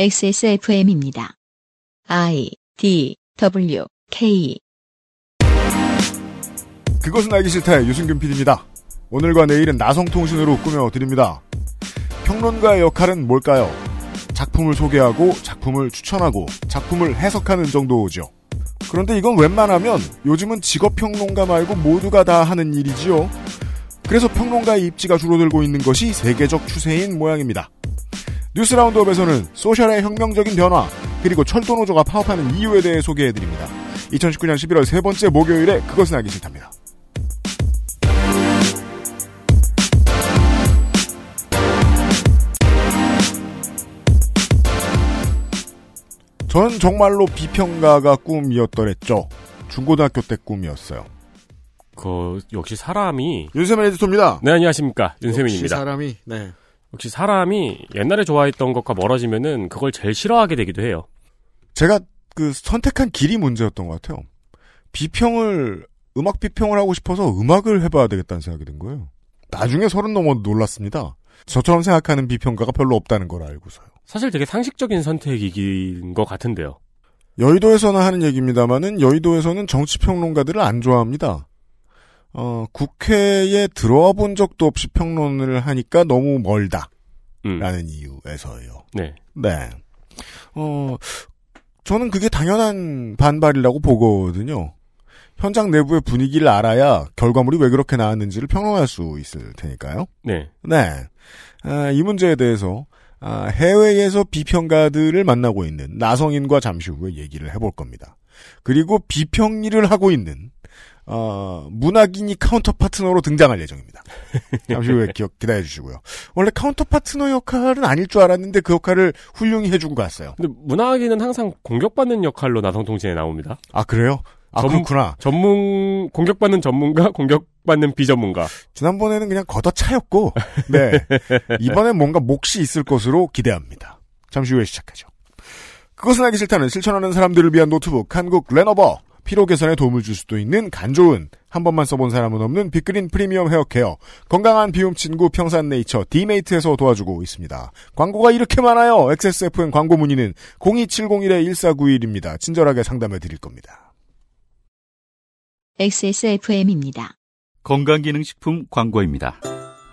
XSFM입니다. I D W K 그것은 알기 싫다의 유승균 PD입니다. 오늘과 내일은 나성통신으로 꾸며드립니다. 평론가의 역할은 뭘까요? 작품을 소개하고 작품을 추천하고 작품을 해석하는 정도죠. 그런데 이건 웬만하면 요즘은 직업평론가 말고 모두가 다 하는 일이지요. 그래서 평론가의 입지가 줄어들고 있는 것이 세계적 추세인 모양입니다. 뉴스 라운드업에서는 소셜의 혁명적인 변화 그리고 철도 노조가 파업하는 이유에 대해 소개해드립니다. 2019년 11월 세 번째 목요일에 그것은 알기 싫답니다. 저는 정말로 비평가가 꿈이었더랬죠. 중고등학교 때 꿈이었어요. 그 역시 사람이 윤세민 에디터입니다. 네 안녕하십니까 윤세민입니다. 역시 사람이 네. 역시 사람이 옛날에 좋아했던 것과 멀어지면은 그걸 제일 싫어하게 되기도 해요. 제가 그 선택한 길이 문제였던 것 같아요. 비평을 음악 비평을 하고 싶어서 음악을 해봐야 되겠다는 생각이 든 거예요. 나중에 서른 넘어 놀랐습니다. 저처럼 생각하는 비평가가 별로 없다는 걸 알고서요. 사실 되게 상식적인 선택이긴 것 같은데요. 여의도에서는 하는 얘기입니다만은 여의도에서는 정치평론가들을 안 좋아합니다. 어, 국회에 들어와 본 적도 없이 평론을 하니까 너무 멀다. 음. 라는 이유에서예요. 네. 네. 어, 저는 그게 당연한 반발이라고 보거든요. 현장 내부의 분위기를 알아야 결과물이 왜 그렇게 나왔는지를 평론할 수 있을 테니까요. 네. 네. 아, 이 문제에 대해서 아, 해외에서 비평가들을 만나고 있는 나성인과 잠시 후에 얘기를 해볼 겁니다. 그리고 비평 일을 하고 있는 어, 문학인이 카운터 파트너로 등장할 예정입니다. 잠시 후에 기억 기다려 주시고요. 원래 카운터 파트너 역할은 아닐 줄 알았는데 그 역할을 훌륭히 해주고 갔어요. 근데 문학인은 항상 공격받는 역할로 나성통신에 나옵니다. 아 그래요? 아 전- 그렇구나. 전문 공격받는 전문가, 공격받는 비전문가. 지난번에는 그냥 걷어차였고, 네. 이번엔 뭔가 몫이 있을 것으로 기대합니다. 잠시 후에 시작하죠. 그것은 알기 싫다는 실천하는 사람들을 위한 노트북, 한국 레노버. 피로 개선에 도움을 줄 수도 있는 간 좋은, 한 번만 써본 사람은 없는 빅그린 프리미엄 헤어케어, 건강한 비움 친구 평산네이처 디메이트에서 도와주고 있습니다. 광고가 이렇게 많아요. XSFM 광고 문의는 02701-1491입니다. 친절하게 상담해 드릴 겁니다. XSFM입니다. 건강기능식품 광고입니다.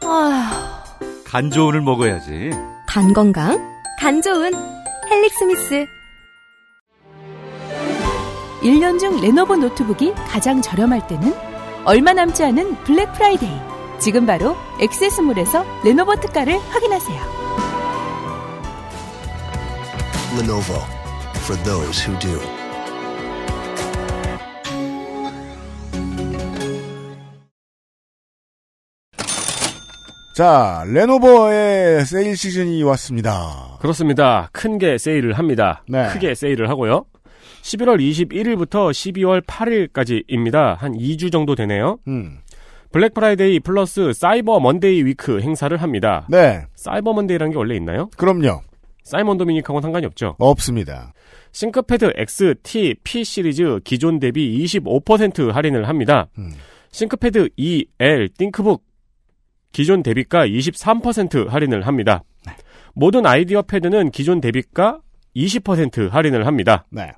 아휴, 간 좋은을 먹어야지. 간 건강, 간 좋은 헬릭스미스. 1년 중 레노버 노트북이 가장 저렴할 때는 얼마 남지 않은 블랙 프라이데이. 지금 바로 액세스몰에서 레노버 특가를 확인하세요. Lenovo for those who do. 자, 레노버의 세일 시즌이 왔습니다. 그렇습니다. 큰 게 세일을 합니다. 네. 크게 세일을 하고요. 11월 21일부터 12월 8일까지입니다. 한 2주 정도 되네요. 음. 블랙 프라이데이 플러스 사이버 먼데이 week 행사를 합니다. 네, 사이버 먼데이라는 게 원래 있나요? 그럼요. 사이먼 도미닉하고는 상관이 없죠. 없습니다. 싱크패드 X, T, P 시리즈 기존 대비 25% 할인을 합니다. 음. 싱크패드 E, L, 띵크북 기존 대비가 23% 할인을 합니다. 네. 모든 아이디어 패드는 기존 대비가 20% 할인을 합니다. 네.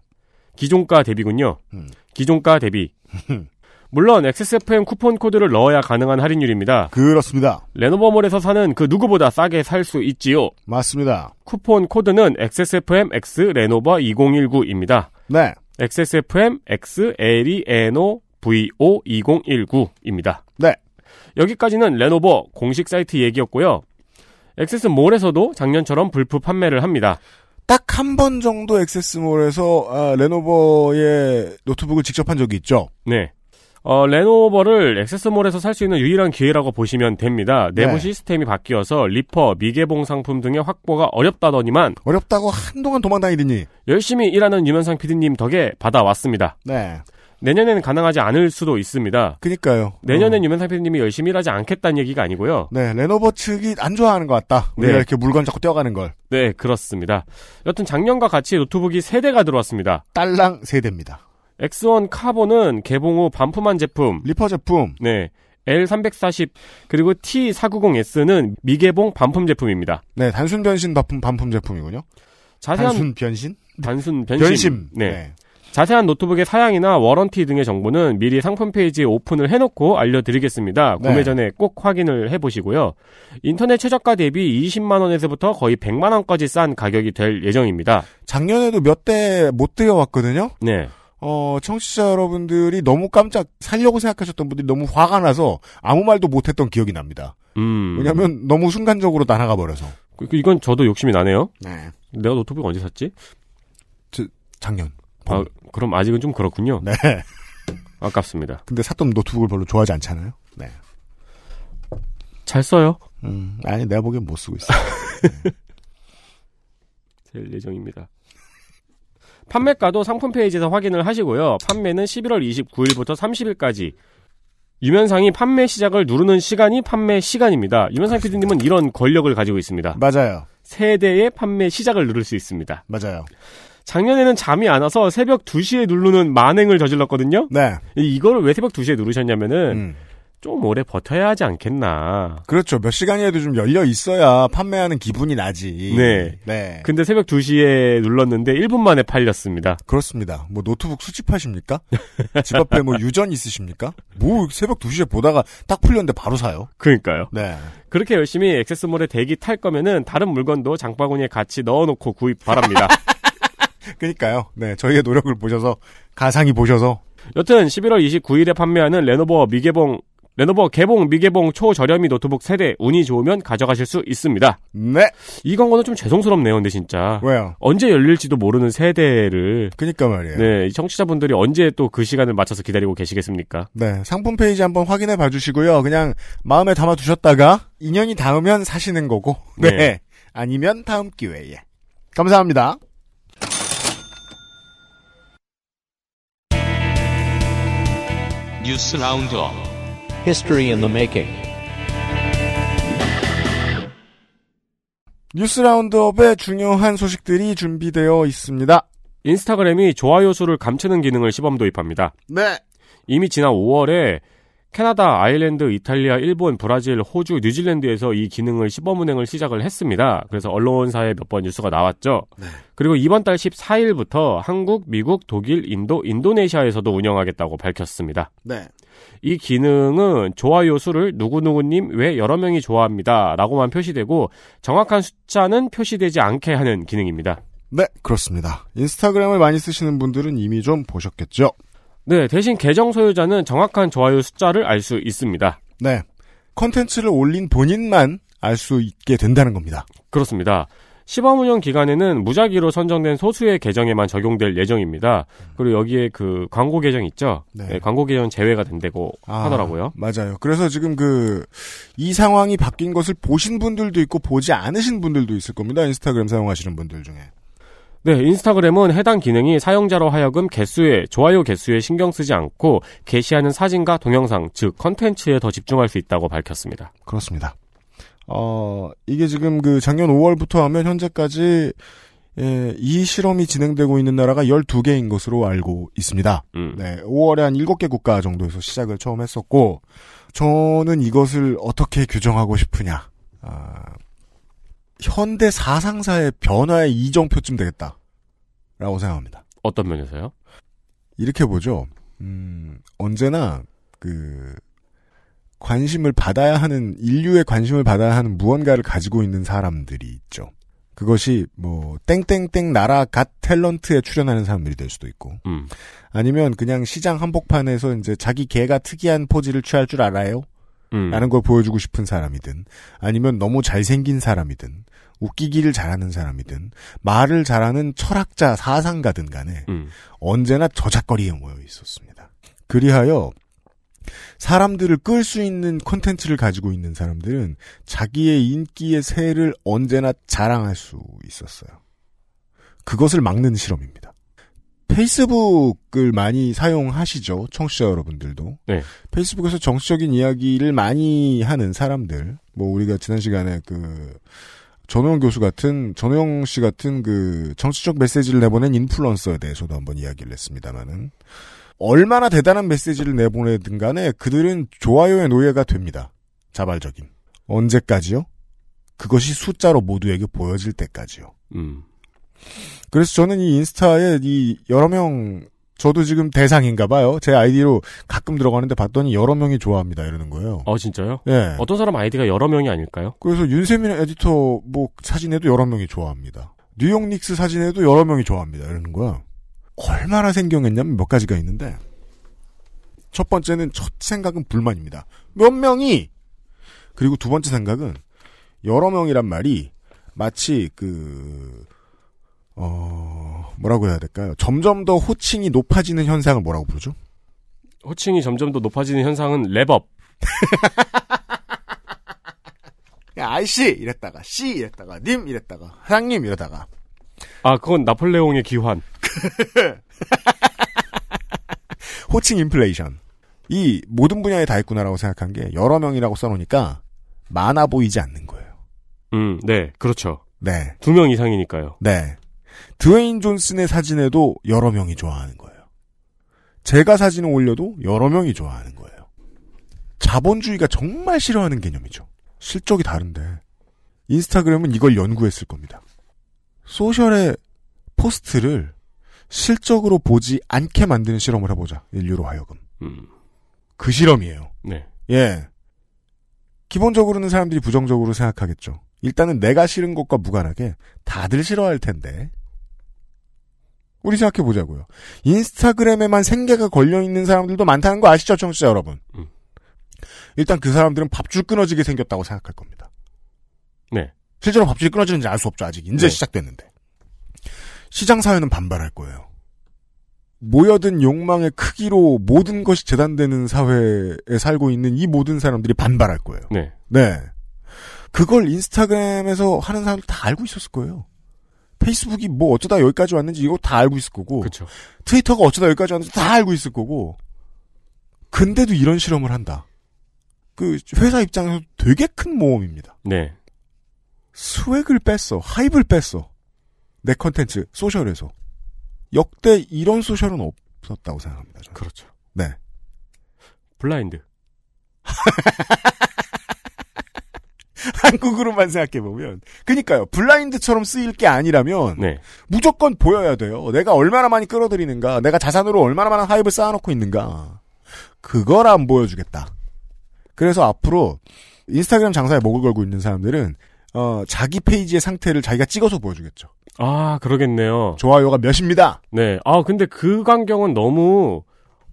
기존가 대비군요. 음. 기존가 대비. 물론 XSFM 쿠폰 코드를 넣어야 가능한 할인율입니다. 그렇습니다. 레노버몰에서 사는 그 누구보다 싸게 살 수 있지요. 맞습니다. 쿠폰 코드는 XSFM X 레노버 2019입니다. 네. XSFM X L E N O V O 2019입니다. 네. 여기까지는 레노버 공식 사이트 얘기였고요. XS몰에서도 작년처럼 불프 판매를 합니다. 딱 한 번 정도 XS몰에서 아, 레노버의 노트북을 직접 한 적이 있죠. 네. 어, 레노버를 XS몰에서 살 수 있는 유일한 기회라고 보시면 됩니다. 내부 네. 시스템이 바뀌어서 리퍼, 미개봉 상품 등의 확보가 어렵다더니만 어렵다고 한동안 도망다니더니. 열심히 일하는 유면상 PD님 덕에 받아왔습니다. 네. 내년에는 가능하지 않을 수도 있습니다. 그니까요. 내년엔 어. 유면상 PD님이 열심히 일하지 않겠다는 얘기가 아니고요. 네, 레노버 측이 안 좋아하는 것 같다. 우리가 네. 이렇게 물건 자꾸 떼어가는 걸. 네, 그렇습니다. 여튼 작년과 같이 노트북이 3대가 들어왔습니다. 딸랑 세대입니다. X1 카본은 개봉 후 반품한 제품, 리퍼 제품. 네, L340 그리고 T490S는 미개봉 반품 제품입니다. 네, 단순 변신 반품, 반품 제품이군요. 자세한 단순 변신? 단순 변심. 변심. 네. 자세한 노트북의 사양이나 warranty 등의 정보는 미리 상품 페이지에 오픈을 해놓고 알려드리겠습니다. 네. 구매 전에 꼭 확인을 해보시고요. 인터넷 최저가 대비 20만 원에서부터 거의 100만 원까지 싼 가격이 될 예정입니다. 작년에도 몇 대 못 들여왔거든요. 네. 어, 청취자 여러분들이 너무 깜짝 살려고 생각하셨던 분들이 너무 화가 나서 아무 말도 못했던 기억이 납니다. 음. 왜냐하면 너무 순간적으로 나나가 버려서. 그- 이건 저도 욕심이 나네요. 네. 내가 노트북 언제 샀지? 작년. 아, 그럼 아직은 좀 그렇군요. 네. 아깝습니다. 근데 샀던 노트북을 별로 좋아하지 않잖아요. 네. 잘 써요. 음, 아니 내가 보기엔 못 쓰고 있어. 될 예정입니다. 판매가도 상품 페이지에서 확인을 하시고요. 판매는 11월 29일부터 30일까지. 유면상이 판매 시작을 누르는 시간이 판매 시간입니다. 유면상 PD님은 이런 권력을 가지고 있습니다. 맞아요. 세대의 판매 시작을 누를 수 있습니다. 맞아요. 작년에는 잠이 안 와서 새벽 2시에 누르는 만행을 저질렀거든요. 네. 이- 이거를 왜 새벽 2시에 누르셨냐면은 음. 좀 오래 버텨야 하지 않겠나. 그렇죠. 몇 시간이라도 좀 열려 있어야 판매하는 기분이 나지. 네. 네. 근데 새벽 2시에 눌렀는데 1분 만에 팔렸습니다. 그렇습니다. 뭐 노트북 수집하십니까? 집 앞에 뭐 유전 있으십니까? 뭐 새벽 2시에 보다가 딱 풀렸는데 바로 사요. 그러니까요. 네. 그렇게 열심히 액세스몰에 대기 탈 거면은 다른 물건도 장바구니에 같이 넣어놓고 구입 바랍니다. 그러니까요. 네. 저희의 노력을 보셔서 가상히 보셔서 여튼 11월 29일에 판매하는 레노버 미개봉 레노버 개봉 미개봉 초저렴이 노트북 세대 운이 좋으면 가져가실 수 있습니다. 네. 이 광고는 좀 죄송스럽네요, 근데 진짜. 왜요? 언제 열릴지도 모르는 세대를 그니까 말이에요. 네, 이 청취자분들이 언제 또 그 시간을 맞춰서 기다리고 계시겠습니까? 네, 상품 페이지 한번 확인해 봐주시고요. 그냥 마음에 담아 두셨다가 인연이 닿으면 사시는 거고, 네. 네. 아니면 다음 기회에. 감사합니다. 뉴스 roundup History in the making. 뉴스 roundup에 중요한 소식들이 준비되어 있습니다. 인스타그램이 좋아요 수를 감추는 기능을 시범 도입합니다. 네. 이미 지난 5월에 캐나다, 아일랜드, 이탈리아, 일본, 브라질, 호주, 뉴질랜드에서 이 기능을 시범 운행을 시작을 했습니다. 그래서 언론사에 몇 번 뉴스가 나왔죠. 그리고 이번 달 14일부터 한국, 미국, 독일, 인도, 인도네시아에서도 운영하겠다고 밝혔습니다. 네. 이 기능은 좋아요 수를 누구누구님 왜 여러 명이 좋아합니다. 라고만 표시되고 정확한 숫자는 표시되지 않게 하는 기능입니다. 네, 그렇습니다. 인스타그램을 많이 쓰시는 분들은 이미 좀 보셨겠죠? 네, 대신 계정 소유자는 정확한 좋아요 숫자를 알 수 있습니다. 네. 컨텐츠를 올린 본인만 알 수 있게 된다는 겁니다. 그렇습니다. 시범 운영 기간에는 무작위로 선정된 소수의 계정에만 적용될 예정입니다. 그리고 여기에 그 광고 계정 있죠? 네. 네, 광고 계정 제외가 된다고 아, 하더라고요. 맞아요. 그래서 지금 그, 이 상황이 바뀐 것을 보신 분들도 있고, 보지 않으신 분들도 있을 겁니다. 인스타그램 사용하시는 분들 중에. 네, 인스타그램은 해당 기능이 사용자로 하여금 개수에, 좋아요 개수에 신경 쓰지 않고 게시하는 사진과 동영상, 즉 컨텐츠에 더 집중할 수 있다고 밝혔습니다. 그렇습니다. 어, 이게 지금 그 작년 5월부터 하면 현재까지 예, 이 실험이 진행되고 있는 나라가 12개인 것으로 알고 있습니다. 음. 네, 5월에 한 7개 국가 정도에서 시작을 처음 했었고, 저는 이것을 어떻게 규정하고 싶으냐. 아, 현대 사상사의 변화의 이정표쯤 되겠다. 라고 생각합니다. 어떤 면에서요? 이렇게 보죠. 음, 언제나 그 관심을 받아야 하는 인류의 관심을 받아야 하는 무언가를 가지고 있는 사람들이 있죠. 그것이 뭐 땡땡땡 나라 갓 탤런트에 출연하는 사람들이 될 수도 있고 음. 아니면 그냥 시장 한복판에서 이제 자기 개가 특이한 포즈를 취할 줄 알아요? 음. 라는 걸 보여주고 싶은 사람이든 아니면 너무 잘생긴 사람이든 웃기기를 잘하는 사람이든 말을 잘하는 철학자 사상가든 간에 음. 언제나 저작거리에 모여 있었습니다. 그리하여 사람들을 끌 수 있는 콘텐츠를 가지고 있는 사람들은 자기의 인기의 새를 언제나 자랑할 수 있었어요. 그것을 막는 실험입니다. 페이스북을 많이 사용하시죠, 청취자 여러분들도. 네. 페이스북에서 정치적인 이야기를 많이 하는 사람들, 뭐 우리가 지난 시간에 그 전호영 교수 같은 전호영 씨 같은 그 정치적 메시지를 내보낸 인플루언서에 대해서도 한번 이야기를 했습니다만은 얼마나 대단한 메시지를 내보내든 간에 그들은 좋아요의 노예가 됩니다. 자발적인. 언제까지요? 그것이 숫자로 모두에게 보여질 때까지요. 음. 그래서 저는 이 인스타에 이 여러 명 저도 지금 대상인가 봐요. 제 아이디로 가끔 들어가는데 봤더니 여러 명이 좋아합니다. 이러는 거예요. 어, 진짜요? 예. 어떤 사람 아이디가 여러 명이 아닐까요? 그래서 윤세민 에디터 뭐 사진에도 여러 명이 좋아합니다. 뉴욕 닉스 사진에도 여러 명이 좋아합니다. 이러는 거야. 얼마나 생경했냐면 몇 가지가 있는데 첫 번째는 첫 생각은 불만입니다. 몇 명이 그리고 두 번째 생각은 여러 명이란 말이 마치 그 어, 뭐라고 해야 될까요? 점점 더 호칭이 높아지는 현상을 뭐라고 부르죠? 호칭이 점점 더 높아지는 현상은 랩업. 야, 아이씨! 이랬다가, 씨! 이랬다가, 님! 이랬다가, 사장님! 이러다가. 아, 그건 나폴레옹의 기환. 호칭 인플레이션. 이 모든 분야에 다 있구나라고 생각한 게 여러 명이라고 써놓으니까 많아 보이지 않는 거예요. 음, 네, 그렇죠. 네. 두 명 이상이니까요. 네. 드웨인 존슨의 사진에도 여러 명이 좋아하는 거예요. 제가 사진을 올려도 여러 명이 좋아하는 거예요. 자본주의가 정말 싫어하는 개념이죠. 실적이 다른데. 인스타그램은 이걸 연구했을 겁니다. 소셜의 포스트를 실적으로 보지 않게 만드는 실험을 해보자. 인류로 하여금. 음, 그 실험이에요. 네. 예. 기본적으로는 사람들이 부정적으로 생각하겠죠. 일단은 내가 싫은 것과 무관하게 다들 싫어할 텐데. 우리 생각해 보자고요. 인스타그램에만 생계가 걸려 있는 사람들도 많다는 거 아시죠, 청취자 여러분? 음. 일단 그 사람들은 밥줄 끊어지게 생겼다고 생각할 겁니다. 네. 실제로 밥줄이 끊어지는지 알 수 없죠, 아직. 이제 네. 시작됐는데. 시장 사회는 반발할 거예요. 모여든 욕망의 크기로 모든 것이 재단되는 사회에 살고 있는 이 모든 사람들이 반발할 거예요. 네. 네. 그걸 인스타그램에서 하는 사람들 다 알고 있었을 거예요. 페이스북이 뭐 어쩌다 여기까지 왔는지 이거 다 알고 있을 거고. 그렇죠. 트위터가 어쩌다 여기까지 왔는지 다 알고 있을 거고. 근데도 이런 실험을 한다. 그 회사 입장에서 되게 큰 모험입니다. 네. swag을 뺐어. hype을 뺐어. 내 컨텐츠 소셜에서. 역대 이런 소셜은 없었다고 생각합니다. 저는. 그렇죠. 네. 블라인드. 한국으로만 생각해 보면. 그니까요. 블라인드처럼 쓰일 게 아니라면. 네. 무조건 보여야 돼요. 내가 얼마나 많이 끌어들이는가. 내가 자산으로 얼마나 많은 hype을 쌓아놓고 있는가. 그걸 안 보여주겠다. 그래서 앞으로 인스타그램 장사에 목을 걸고 있는 사람들은 어, 자기 페이지의 상태를 자기가 찍어서 보여주겠죠. 아, 그러겠네요. 좋아요가 몇입니다. 네. 아, 근데 그 광경은 너무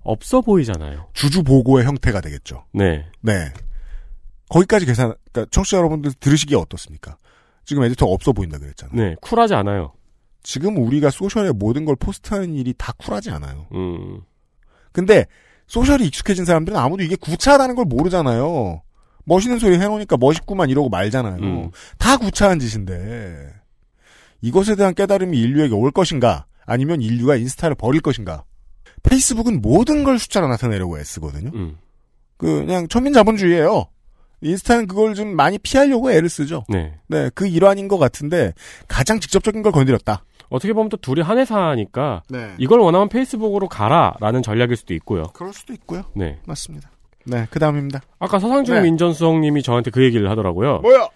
없어 보이잖아요. 주주 보고의 형태가 되겠죠. 네. 네. 거기까지 계산, 그러니까 청취자 여러분들 들으시기에 어떻습니까? 지금 에디터가 없어 보인다 그랬잖아요. 네. 쿨하지 않아요. 지금 우리가 소셜에 모든 걸 포스트하는 일이 다 쿨하지 않아요. 음. 근데 소셜이 익숙해진 사람들은 아무도 이게 구차하다는 걸 모르잖아요. 멋있는 소리 해놓으니까 멋있구만 이러고 말잖아요. 음. 다 구차한 짓인데 이것에 대한 깨달음이 인류에게 올 것인가 아니면 인류가 인스타를 버릴 것인가 페이스북은 모든 걸 숫자로 나타내려고 애쓰거든요. 음. 그냥 천민자본주의예요. 인스타는 그걸 좀 많이 피하려고 애를 쓰죠. 네. 네, 그 일환인 것 같은데 가장 직접적인 걸 건드렸다. 어떻게 보면 또 둘이 한 회사니까 네, 이걸 원하면 페이스북으로 가라라는 전략일 수도 있고요. 그럴 수도 있고요. 네. 맞습니다. 네, 그 다음입니다. 아까 서상중 네. 민전수석님이 저한테 그 얘기를 하더라고요. 뭐야?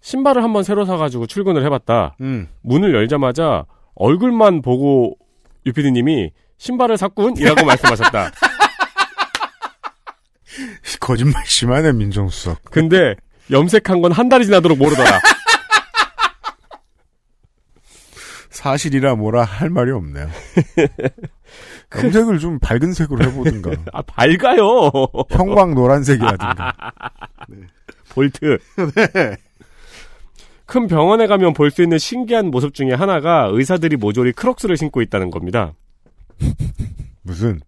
신발을 한번 새로 사가지고 출근을 해봤다. 음, 문을 열자마자 얼굴만 보고 유피디님이 신발을 샀군? 이라고 말씀하셨다. 거짓말 심하네 민정수석. 근데 염색한 건 한 달이 지나도록 모르더라. 사실이라 뭐라 할 말이 없네요. 염색을 좀 밝은 색으로 해보든가. 아, 밝아요. 형광 노란색이라든가. 볼트. 큰 병원에 가면 볼 수 있는 신기한 모습 중에 하나가 의사들이 모조리 크록스를 신고 있다는 겁니다. 무슨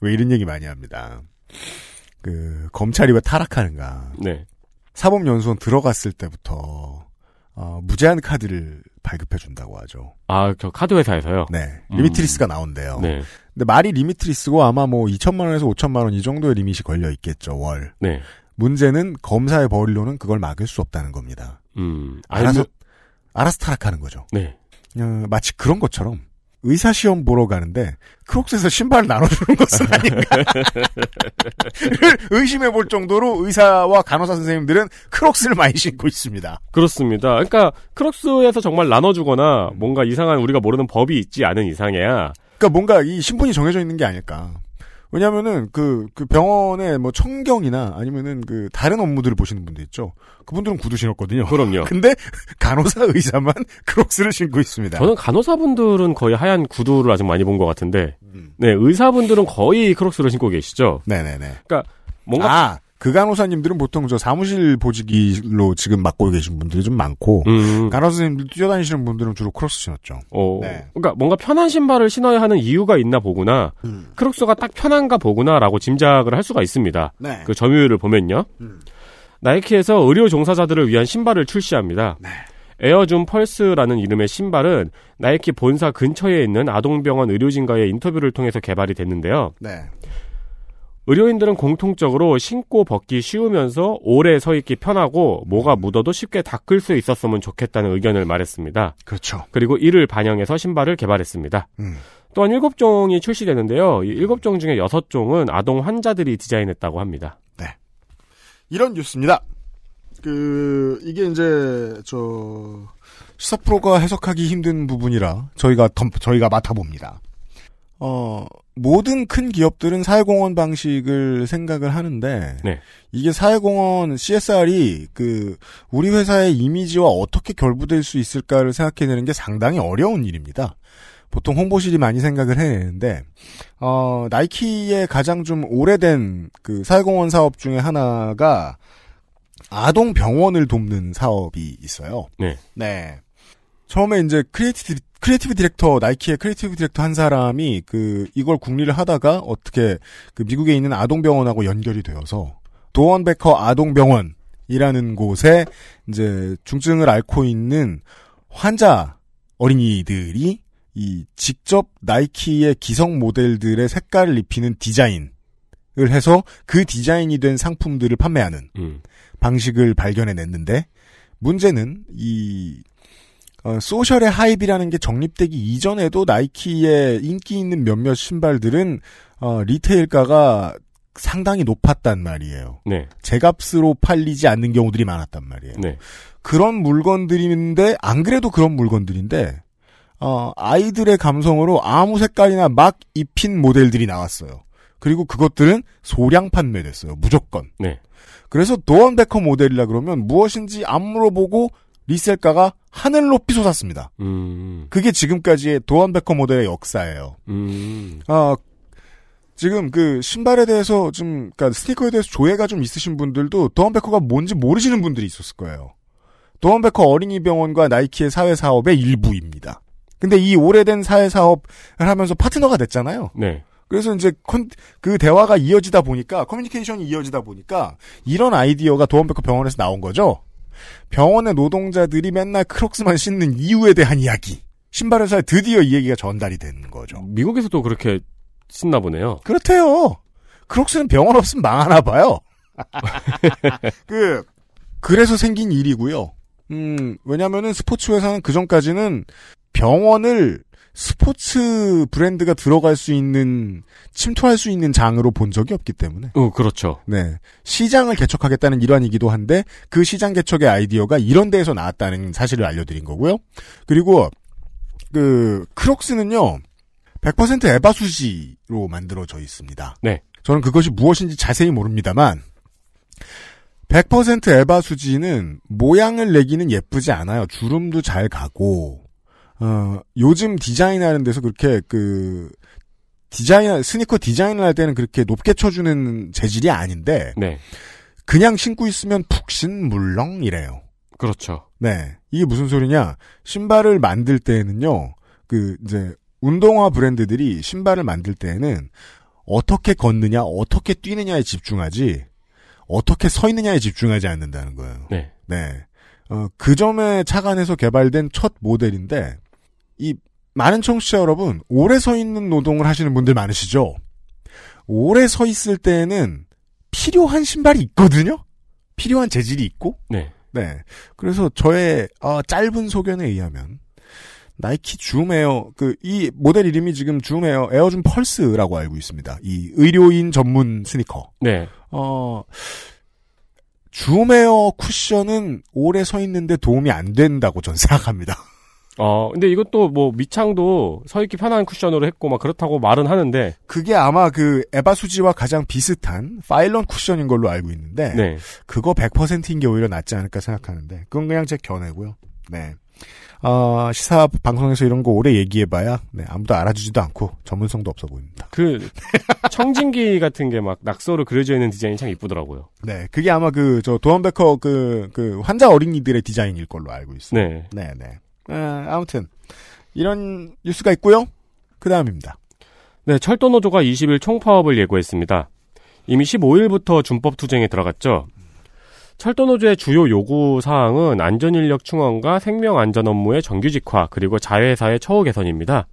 왜 이런 얘기 많이 합니다. 그 검찰이 왜 타락하는가. 네. 사법연수원 들어갔을 때부터 어, 무제한 카드를 발급해 준다고 하죠. 아, 저 카드 회사에서요? 네, 음. limitless가 나온대요. 네. 근데 말이 limitless고 아마 뭐 2천만 원에서 5천만 원 이 정도의 limit이 걸려 있겠죠 월. 네. 문제는 검사의 벌이로는 그걸 막을 수 없다는 겁니다. 음. 알아서 알고, 알아서 타락하는 거죠. 네. 어, 마치 그런 것처럼 의사 시험 보러 가는데 크록스에서 신발을 나눠주는 것은 아닌가를 의심해 볼 정도로 의사와 간호사 선생님들은 크록스를 많이 신고 있습니다. 그렇습니다. 그러니까 크록스에서 정말 나눠주거나 뭔가 이상한 우리가 모르는 법이 있지 않은 이상에야 그러니까 뭔가 이 신분이 정해져 있는 게 아닐까. 왜냐면은 그, 그 병원에 뭐 청경이나 아니면은 그 다른 업무들을 보시는 분들 있죠. 그분들은 구두 신었거든요. 그럼요. 근데 간호사 의사만 크록스를 신고 있습니다. 저는 간호사분들은 거의 하얀 구두를 아직 많이 본 것 같은데, 음. 네 의사분들은 거의 크록스를 신고 계시죠. 네네네. 그러니까 뭔가 아, 그 간호사님들은 보통 저 사무실 보직으로 지금 맡고 계신 분들이 좀 많고, 음, 간호사 선생님들 뛰어다니시는 분들은 주로 크록스 신었죠. 어, 네. 그러니까 뭔가 편한 신발을 신어야 하는 이유가 있나 보구나. 음. 크록스가 딱 편한가 보구나라고 짐작을 할 수가 있습니다. 네. 그 점유율을 보면요. 음. 나이키에서 의료 종사자들을 위한 신발을 출시합니다. 네. 에어줌 펄스라는 이름의 신발은 나이키 본사 근처에 있는 아동병원 의료진과의 인터뷰를 통해서 개발이 됐는데요. 네. 의료인들은 공통적으로 신고 벗기 쉬우면서 오래 서 있기 편하고 뭐가 묻어도 쉽게 닦을 수 있었으면 좋겠다는 의견을 말했습니다. 그렇죠. 그리고 이를 반영해서 신발을 개발했습니다. 음. 또한 7종이 출시되는데요. 이 7종 중에 6종은 아동 환자들이 디자인했다고 합니다. 이런 뉴스입니다. 그, 이게 이제, 저, 시사 프로가 해석하기 힘든 부분이라 저희가, 덤, 저희가 맡아 봅니다. 어, 모든 큰 기업들은 사회공헌 방식을 생각을 하는데, 네. 이게 사회공헌 CSR이 그, 우리 회사의 이미지와 어떻게 결부될 수 있을까를 생각해내는 게 상당히 어려운 일입니다. 보통 홍보실이 많이 생각을 해내는데, 어, 나이키의 가장 좀 오래된 그 사회공헌 사업 중에 하나가 아동 병원을 돕는 사업이 있어요. 네. 네. 처음에 이제 creative, creative director, 나이키의 creative director 한 사람이 그, 이걸 궁리를 하다가 어떻게 그 미국에 있는 아동병원하고 연결이 되어서 도원베커 아동병원이라는 곳에 이제 중증을 앓고 있는 환자 어린이들이 이 직접 나이키의 기성 모델들의 색깔을 입히는 디자인을 해서 그 디자인이 된 상품들을 판매하는 음. 방식을 발견해냈는데 문제는 이 어, 소셜의 하입이라는 게 정립되기 이전에도 나이키의 인기 있는 몇몇 신발들은 어, 리테일가가 상당히 높았단 말이에요. 네. 제값으로 팔리지 않는 경우들이 많았단 말이에요. 네. 그런 물건들인데 안 그래도 그런 물건들인데 어, 아이들의 감성으로 아무 색깔이나 막 입힌 모델들이 나왔어요. 그리고 그것들은 소량 판매됐어요. 무조건. 네. 그래서 도원 베커 모델이라 그러면 무엇인지 안 물어보고 리셀가가 하늘 높이 솟았습니다. 음. 그게 지금까지의 도원베커 모델의 역사예요. 음. 아, 지금 그 신발에 대해서 좀, 그니까 스니커에 대해서 조예가 좀 있으신 분들도 도원베커가 뭔지 모르시는 분들이 있었을 거예요. 도원베커 어린이병원과 나이키의 사회사업의 일부입니다. 근데 이 오래된 사회사업을 하면서 파트너가 됐잖아요. 네. 그래서 이제 컨, 그 대화가 이어지다 보니까 커뮤니케이션이 이어지다 보니까 이런 아이디어가 도원베커 병원에서 나온 거죠. 병원의 노동자들이 맨날 크록스만 신는 이유에 대한 이야기. 신발 회사에 드디어 이 얘기가 전달이 되는 거죠. 미국에서도 그렇게 신나 보네요. 그렇대요. 크록스는 병원 없으면 망하나 봐요. 그 그래서 생긴 일이고요. 음, 왜냐면은 스포츠 회사는 그 전까지는 병원을 스포츠 브랜드가 들어갈 수 있는 침투할 수 있는 장으로 본 적이 없기 때문에 어, 그렇죠. 네 시장을 개척하겠다는 일환이기도 한데 그 시장 개척의 아이디어가 이런 데에서 나왔다는 사실을 알려 드린 거고요. 그리고 그 크록스는요 100% 에바 수지로 만들어져 있습니다. 네. 저는 그것이 무엇인지 자세히 모릅니다만 100% 에바 수지는 모양을 내기는 예쁘지 않아요. 주름도 잘 가고 어, 요즘 디자인하는 데서 그렇게 그 디자인 스니커 디자인을 할 때는 그렇게 높게 쳐주는 재질이 아닌데 네. 그냥 신고 있으면 푹신 물렁이래요. 그렇죠. 네. 이게 무슨 소리냐? 신발을 만들 때에는요, 그, 이제, 운동화 브랜드들이 신발을 만들 때에는 어떻게 걷느냐, 어떻게 뛰느냐에 집중하지, 어떻게 서 있느냐에 집중하지 않는다는 거예요. 네. 네. 어, 그 점에 착안해서 개발된 첫 모델인데, 이, 많은 청취자 여러분, 오래 서 있는 노동을 하시는 분들 많으시죠? 오래 서 있을 때에는 필요한 신발이 있거든요? 필요한 재질이 있고, 네. 네. 그래서 저의 어, 짧은 소견에 의하면 나이키 줌에어 그 이 모델 이름이 지금 줌에어 에어줌 펄스라고 알고 있습니다. 이 의료인 전문 스니커. 네. 어 줌에어 쿠션은 오래 서 있는데 도움이 안 된다고 전 생각합니다. 어, 근데 이것도 뭐 밑창도 서 있기 편한 쿠션으로 했고 막 그렇다고 말은 하는데 그게 아마 그 EVA 수지와 가장 비슷한 Phylon 쿠션인 걸로 알고 있는데 네. 그거 100%인 게 오히려 낫지 않을까 생각하는데 그건 그냥 제 견해고요. 네. 어, 시사 방송에서 이런 거 오래 얘기해봐야 네, 아무도 알아주지도 않고 전문성도 없어 보입니다. 그 청진기 같은 게 막 낙서로 그려져 있는 디자인이 참 이쁘더라고요. 네, 그게 아마 그 저 도원베커 그, 그 환자 어린이들의 디자인일 걸로 알고 있어요. 네. 네, 네. 아, 아무튼 이런 뉴스가 있고요. 그 다음입니다. 네, 철도노조가 20일 총파업을 예고했습니다. 이미 15일부터 준법 투쟁에 들어갔죠. 철도노조의 주요 요구 사항은 안전인력 충원과 생명 안전 업무의 정규직화 그리고 자회사의 처우 개선입니다.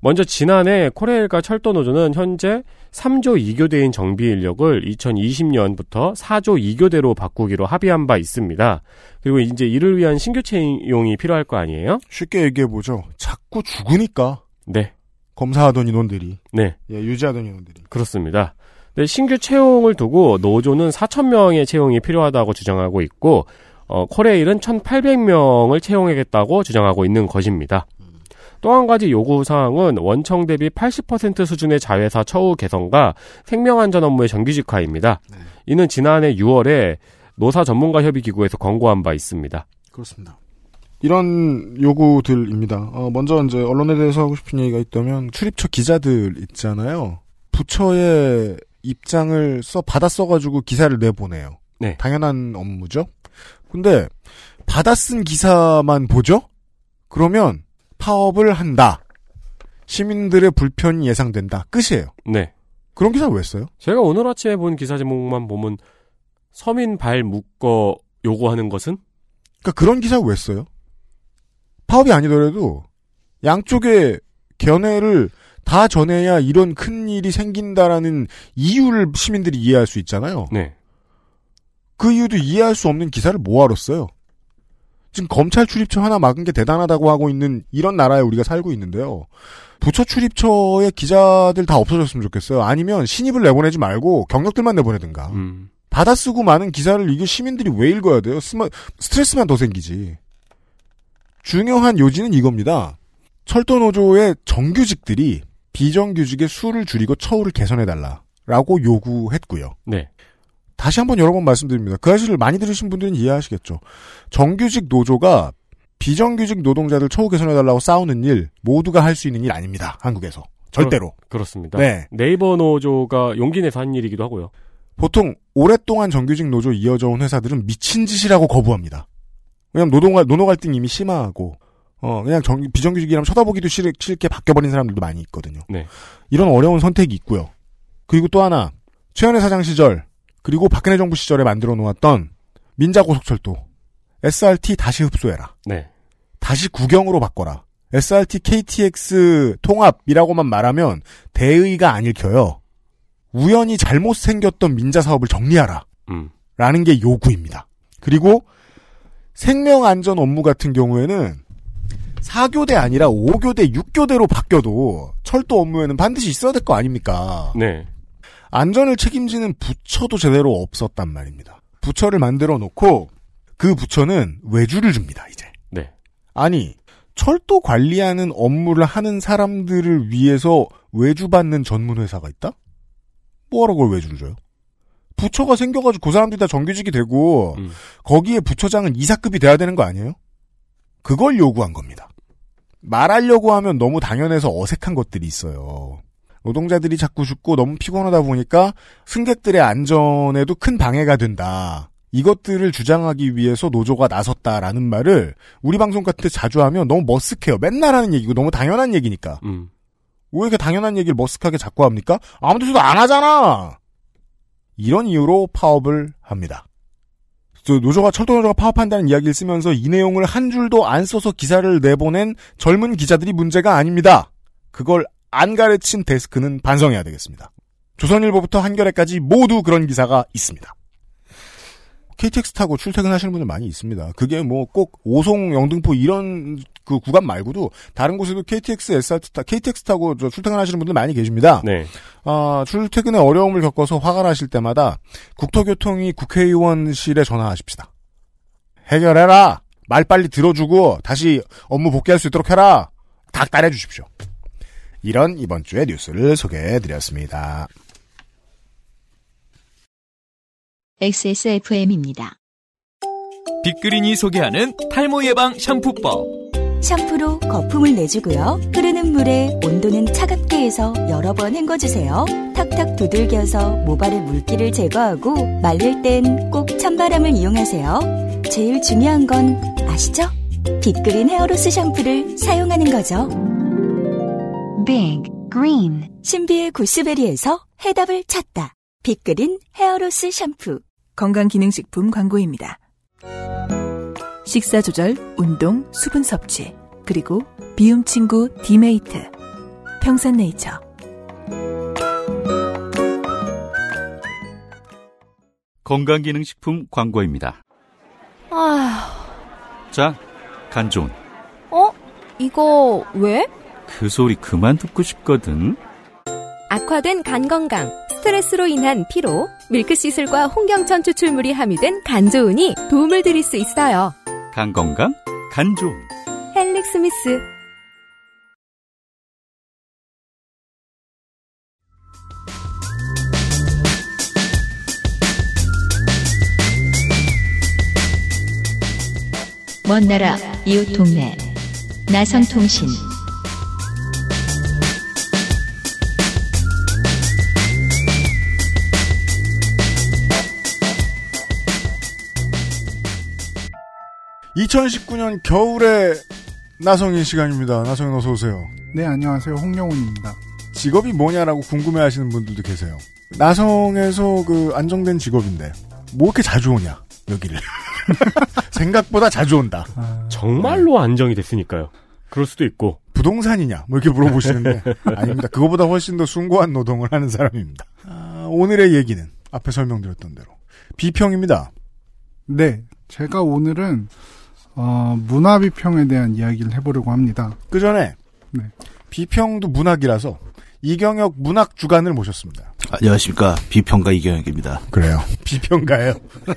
먼저 지난해 코레일과 철도노조는 현재 3조 2교대인 정비 인력을 2020년부터 4조 2교대로 바꾸기로 합의한 바 있습니다. 그리고 이제 이를 위한 신규 채용이 필요할 거 아니에요? 쉽게 얘기해보죠. 자꾸 죽으니까. 네. 검사하던 인원들이. 네. 예, 유지하던 인원들이. 그렇습니다. 네, 신규 채용을 두고 노조는 4,000명의 채용이 필요하다고 주장하고 있고, 어, 코레일은 1,800명을 채용하겠다고 주장하고 있는 것입니다. 또 한 가지 요구 사항은 원청 대비 80% 수준의 자회사 처우 개선과 생명안전 업무의 정규직화입니다. 이는 지난해 6월에 노사 전문가 협의 기구에서 권고한 바 있습니다. 그렇습니다. 이런 요구들입니다. 어, 먼저 이제 언론에 대해서 하고 싶은 얘기가 있다면 출입처 기자들 있잖아요. 부처의 입장을 써 받아 써가지고 기사를 내보내요. 네. 당연한 업무죠. 근데 받아 쓴 기사만 보죠. 그러면 파업을 한다. 시민들의 불편이 예상된다. 끝이에요. 네. 그런 기사 왜 써요? 제가 오늘 아침에 본 기사 제목만 보면 서민 발 묶어 요구하는 것은 그러니까 그런 기사 왜 써요? 파업이 아니더라도 양쪽의 견해를 다 전해야 이런 큰 일이 생긴다라는 이유를 시민들이 이해할 수 있잖아요. 네. 그 이유도 이해할 수 없는 기사를 뭐하러 써요? 지금 검찰 출입처 하나 막은 게 대단하다고 하고 있는 이런 나라에 우리가 살고 있는데요. 부처 출입처의 기자들 다 없어졌으면 좋겠어요. 아니면 신입을 내보내지 말고 경력들만 내보내든가. 음. 받아 쓰고 많은 기사를 이게 시민들이 왜 읽어야 돼요? 스마, 스트레스만 더 생기지. 중요한 요지는 이겁니다. 철도노조의 정규직들이 비정규직의 수를 줄이고 처우를 개선해달라 라고 요구했고요. 네. 다시 한번 여러 번 말씀드립니다. 그 사실을 많이 들으신 분들은 이해하시겠죠. 정규직 노조가 비정규직 노동자들 처우 개선해달라고 싸우는 일 모두가 할 수 있는 일 아닙니다. 한국에서. 절대로. 그렇 습니다. 네. 네이버 노조가 용기 내서 한 일이기도 하고요. 보통 오랫동안 정규직 노조 이어져 온 회사들은 미친 짓이라고 거부합니다. 왜냐면 노동, 노노 갈등이 이미 심하고, 어, 그냥 정, 비정규직이라면 쳐다보기도 싫, 싫게 바뀌어버린 사람들도 많이 있거든요. 네. 이런 어려운 선택이 있고요. 그리고 또 하나, 최현의 사장 시절, 그리고 박근혜 정부 시절에 만들어 놓았던 민자고속철도, SRT 다시 흡수해라. 네. 다시 국영으로 바꿔라. SRT KTX 통합이라고만 말하면 대의가 안 읽혀요. 우연히 잘못 생겼던 민자 사업을 정리하라. 음. 라는 게 요구입니다. 그리고 생명 안전 업무 같은 경우에는 4교대 아니라 5교대, 6교대로 바뀌어도 철도 업무에는 반드시 있어야 될 거 아닙니까? 네. 안전을 책임지는 부처도 제대로 없었단 말입니다. 부처를 만들어 놓고 그 부처는 외주를 줍니다, 이제. 네. 아니, 철도 관리하는 업무를 하는 사람들을 위해서 외주받는 전문회사가 있다? 뭐하러 그걸 외주를 줘요? 부처가 생겨가지고 그 사람들이 다 정규직이 되고, 음. 거기에 부처장은 이사급이 돼야 되는 거 아니에요? 그걸 요구한 겁니다. 말하려고 하면 너무 당연해서 어색한 것들이 있어요. 노동자들이 자꾸 죽고 너무 피곤하다 보니까 승객들의 안전에도 큰 방해가 된다. 이것들을 주장하기 위해서 노조가 나섰다라는 말을 우리 방송 같은 데 자주 하면 너무 머쓱해요. 맨날 하는 얘기고 너무 당연한 얘기니까. 음. 왜 이렇게 당연한 얘기를 머쓱하게 자꾸 합니까? 아무 데서도 안 하잖아! 이런 이유로 파업을 합니다. 저 노조가 철도노조가 파업한다는 이야기를 쓰면서 이 내용을 한 줄도 안 써서 기사를 내보낸 젊은 기자들이 문제가 아닙니다. 그걸 안 가르친 데스크는 반성해야 되겠습니다. 조선일보부터 한겨레까지 모두 그런 기사가 있습니다. KTX 타고 출퇴근하시는 분들 많이 있습니다. 그게 뭐 꼭 오송, 영등포 이런 그 구간 말고도 다른 곳에도 KTX, SRT 타, KTX 타고 저 출퇴근하시는 분들 많이 계십니다. 네. 아, 출퇴근에 어려움을 겪어서 화가 나실 때마다 국토교통이 국회의원실에 전화하십시다. 해결해라. 말 빨리 들어주고 다시 업무 복귀할 수 있도록 해라. 닥달해 주십시오. 이런 이번 주의 뉴스를 소개해드렸습니다. XSFM입니다. 빅그린이 소개하는 탈모 예방 샴푸법. 샴푸로 거품을 내주고요. 흐르는 물에 온도는 차갑게 해서 여러 번 헹궈주세요. 탁탁 두들겨서 모발의 물기를 제거하고 말릴 땐 꼭 찬바람을 이용하세요. 제일 중요한 건 아시죠? 빅그린 헤어로스 샴푸를 사용하는 거죠. Big Green 신비의 구스베리에서 해답을 찾다. 빅그린 헤어로스 샴푸 건강기능식품 광고입니다. 식사 조절, 운동, 수분 섭취, 그리고 비움 친구 디메이트. 평산네이처. 건강기능식품 광고입니다. 아휴, 자, 간조은. 어? 이거 왜? 그 소리 그만 듣고 싶거든. 악화된 간 건강, 스트레스로 인한 피로, 밀크시슬과 홍경천 추출물이 함유된 간조은이 도움을 드릴 수 있어요. 간 건강, 간조은. 헬릭 스미스. 먼 나라, 이웃 동네. 나성통신. (2019년) 겨울에 나성인 시간입니다 나성인 어서 오세요 네, 안녕하세요. 홍영훈입니다. 직업이 뭐냐라고 궁금해 하시는 분들도 계세요 나성에서 그 안정된 직업인데 뭐 이렇게 자주 오냐 여기를 생각보다 자주 온다 정말로 안정이 됐으니까요. 그럴 수도 있고. 부동산이냐 뭐 이렇게 물어보시는데 아닙니다. 그거보다 훨씬 더 숭고한 노동을 하는 사람입니다. 아, 오늘의 얘기는 앞에 설명드렸던 대로 비평입니다. 네, 제가 오늘은 어, 문화 비평에 대한 이야기를 해보려고 합니다. 그 전에 네. 비평도 문학이라서 이경혁 문학 주간을 모셨습니다. 안녕하십니까 비평가 이경혁입니다. 그래요. 비평가예요.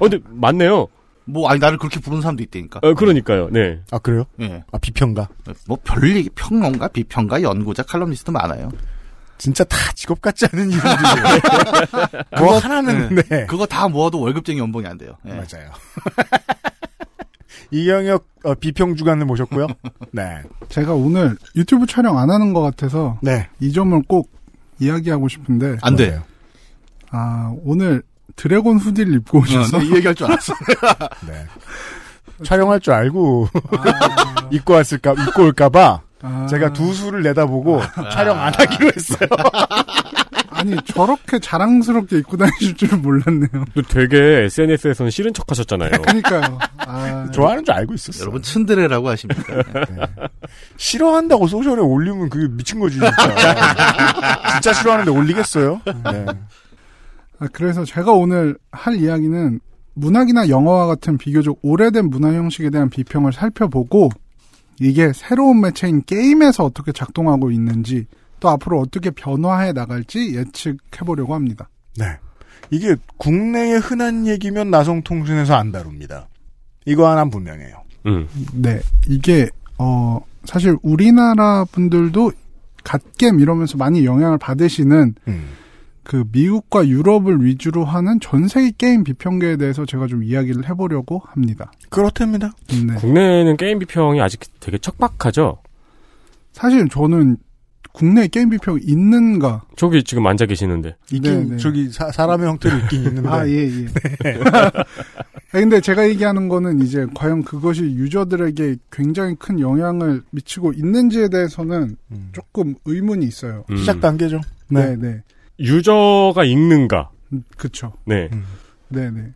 어, 근데 맞네요. 뭐 아니 나를 그렇게 부르는 사람도 있다니까. 어, 그러니까요. 네. 아 그래요? 예. 아 비평가. 뭐 별얘기 평론가, 비평가, 연구자, 칼럼니스트 많아요. 진짜 다 직업 같지 않은 이름들이에요. 뭐 하나는 예. 네. 그거 다 모아도 월급쟁이 연봉이 안 돼요. 예. 맞아요. 이경혁 어, 비평 주간을 모셨고요. 네. 제가 오늘 유튜브 촬영 안 하는 것 같아서 네. 이 점을 꼭 이야기하고 싶은데 안 돼. 아 오늘 드래곤 후디를 입고 오셔서 어, 이 얘기할 줄 알았어. 네. 촬영할 줄 알고 입고 왔을까 입고 올까봐 아. 제가 두 수를 내다보고 촬영 안 하기로 했어요. 아니 저렇게 자랑스럽게 입고 다니실 줄은 몰랐네요. 또 되게 SNS에서는 싫은 척 하셨잖아요. 그러니까요. 아, 좋아하는 줄 알고 있었어요. 여러분 츤드레라고 하십니까? 싫어한다고 소셜에 올리면 그게 미친 거지 진짜. 진짜 싫어하는데 올리겠어요? 네. 아, 그래서 제가 오늘 할 이야기는 문학이나 영화와 같은 비교적 오래된 문화 형식에 대한 비평을 살펴보고 이게 새로운 매체인 게임에서 어떻게 작동하고 있는지 또 앞으로 어떻게 변화해 나갈지 예측해 보려고 합니다. 네. 이게 국내의 흔한 얘기면 나성통신에서 안 다룹니다. 이거 하나는 분명해요. 음. 네, 이게 어 사실 우리나라 분들도 갓겜 이러면서 많이 영향을 받으시는 음. 그 미국과 유럽을 위주로 하는 전 세계 게임 비평계에 대해서 제가 좀 이야기를 해보려고 합니다. 그렇답니다. 네. 국내에는 게임 비평이 아직 되게 척박하죠? 사실 저는 국내 게임 비평 있는가? 저기 지금 앉아 계시는데. 있긴 네, 네. 저기 사, 사람의 형태로 있긴 있는데. 아, 예, 예. 근데 제가 얘기하는 거는 이제 과연 그것이 유저들에게 굉장히 큰 영향을 미치고 있는지에 대해서는 음. 조금 의문이 있어요. 음. 시작 단계죠. 네, 네. 유저가 읽는가? 음, 그쵸. 네. 네, 네.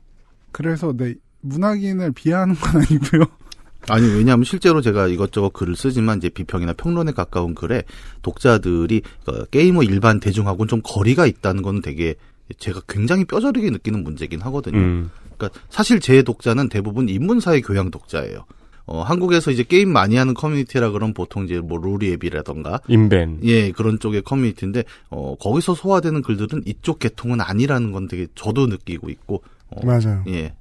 그래서 네, 문학인을 비하하는 건 아니고요. 아니 왜냐하면 실제로 제가 이것저것 글을 쓰지만 이제 비평이나 평론에 가까운 글에 독자들이 어, 게이머 일반 대중하고는 좀 거리가 있다는 건 되게 제가 굉장히 뼈저리게 느끼는 문제긴 하거든요. 음. 그러니까 사실 제 독자는 대부분 인문사회 교양 독자예요. 어, 한국에서 이제 게임 많이 하는 커뮤니티라 그러면 보통 이제 뭐 루리웹이라던가 인벤. 예, 그런 쪽의 커뮤니티인데 어, 거기서 소화되는 글들은 이쪽 계통은 아니라는 건 되게 저도 느끼고 있고 어, 맞아요. 예.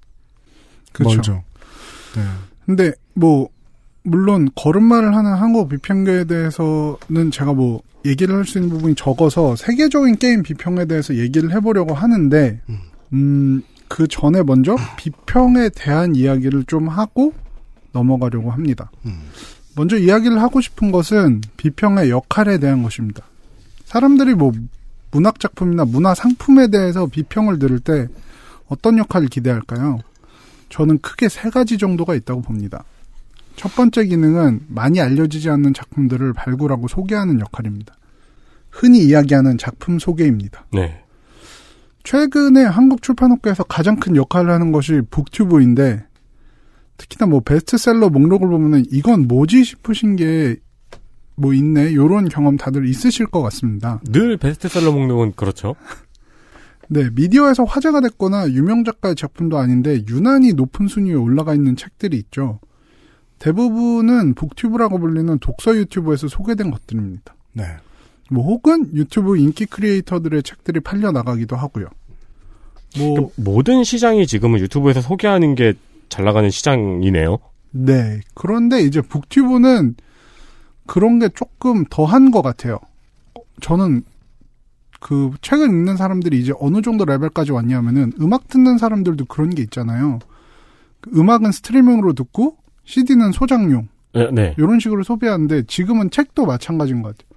그렇죠. 네. 근데 뭐 물론 걸음마를 하는 한국 비평계에 대해서는 제가 뭐 얘기를 할 수 있는 부분이 적어서 세계적인 게임 비평에 대해서 얘기를 해보려고 하는데 음, 그 전에 먼저 비평에 대한 이야기를 좀 하고 넘어가려고 합니다. 먼저 이야기를 하고 싶은 것은 비평의 역할에 대한 것입니다. 사람들이 뭐 문학 작품이나 문화 상품에 대해서 비평을 들을 때 어떤 역할을 기대할까요? 저는 크게 세 가지 정도가 있다고 봅니다. 첫 번째 기능은 많이 알려지지 않는 작품들을 발굴하고 소개하는 역할입니다. 흔히 이야기하는 작품 소개입니다. 네. 최근에 한국 출판업계에서 가장 큰 역할을 하는 것이 북튜브인데 특히나 뭐 베스트셀러 목록을 보면은 이건 뭐지 싶으신 게 뭐 있네 요런 경험 다들 있으실 것 같습니다. 늘 베스트셀러 목록은 그렇죠. 네, 미디어에서 화제가 됐거나 유명 작가의 작품도 아닌데 유난히 높은 순위에 올라가 있는 책들이 있죠. 대부분은 북튜브라고 불리는 독서 유튜브에서 소개된 것들입니다. 네. 뭐 혹은 유튜브 인기 크리에이터들의 책들이 팔려 나가기도 하고요. 뭐 모든 시장이 지금은 유튜브에서 소개하는 게 잘 나가는 시장이네요. 네. 그런데 이제 북튜브는 그런 게 조금 더한 것 같아요. 저는 그 책을 읽는 사람들이 이제 어느 정도 레벨까지 왔냐면은 음악 듣는 사람들도 그런 게 있잖아요. 그 음악은 스트리밍으로 듣고 CD는 소장용. 네, 네. 이런 식으로 소비하는데 지금은 책도 마찬가지인 것 같아요.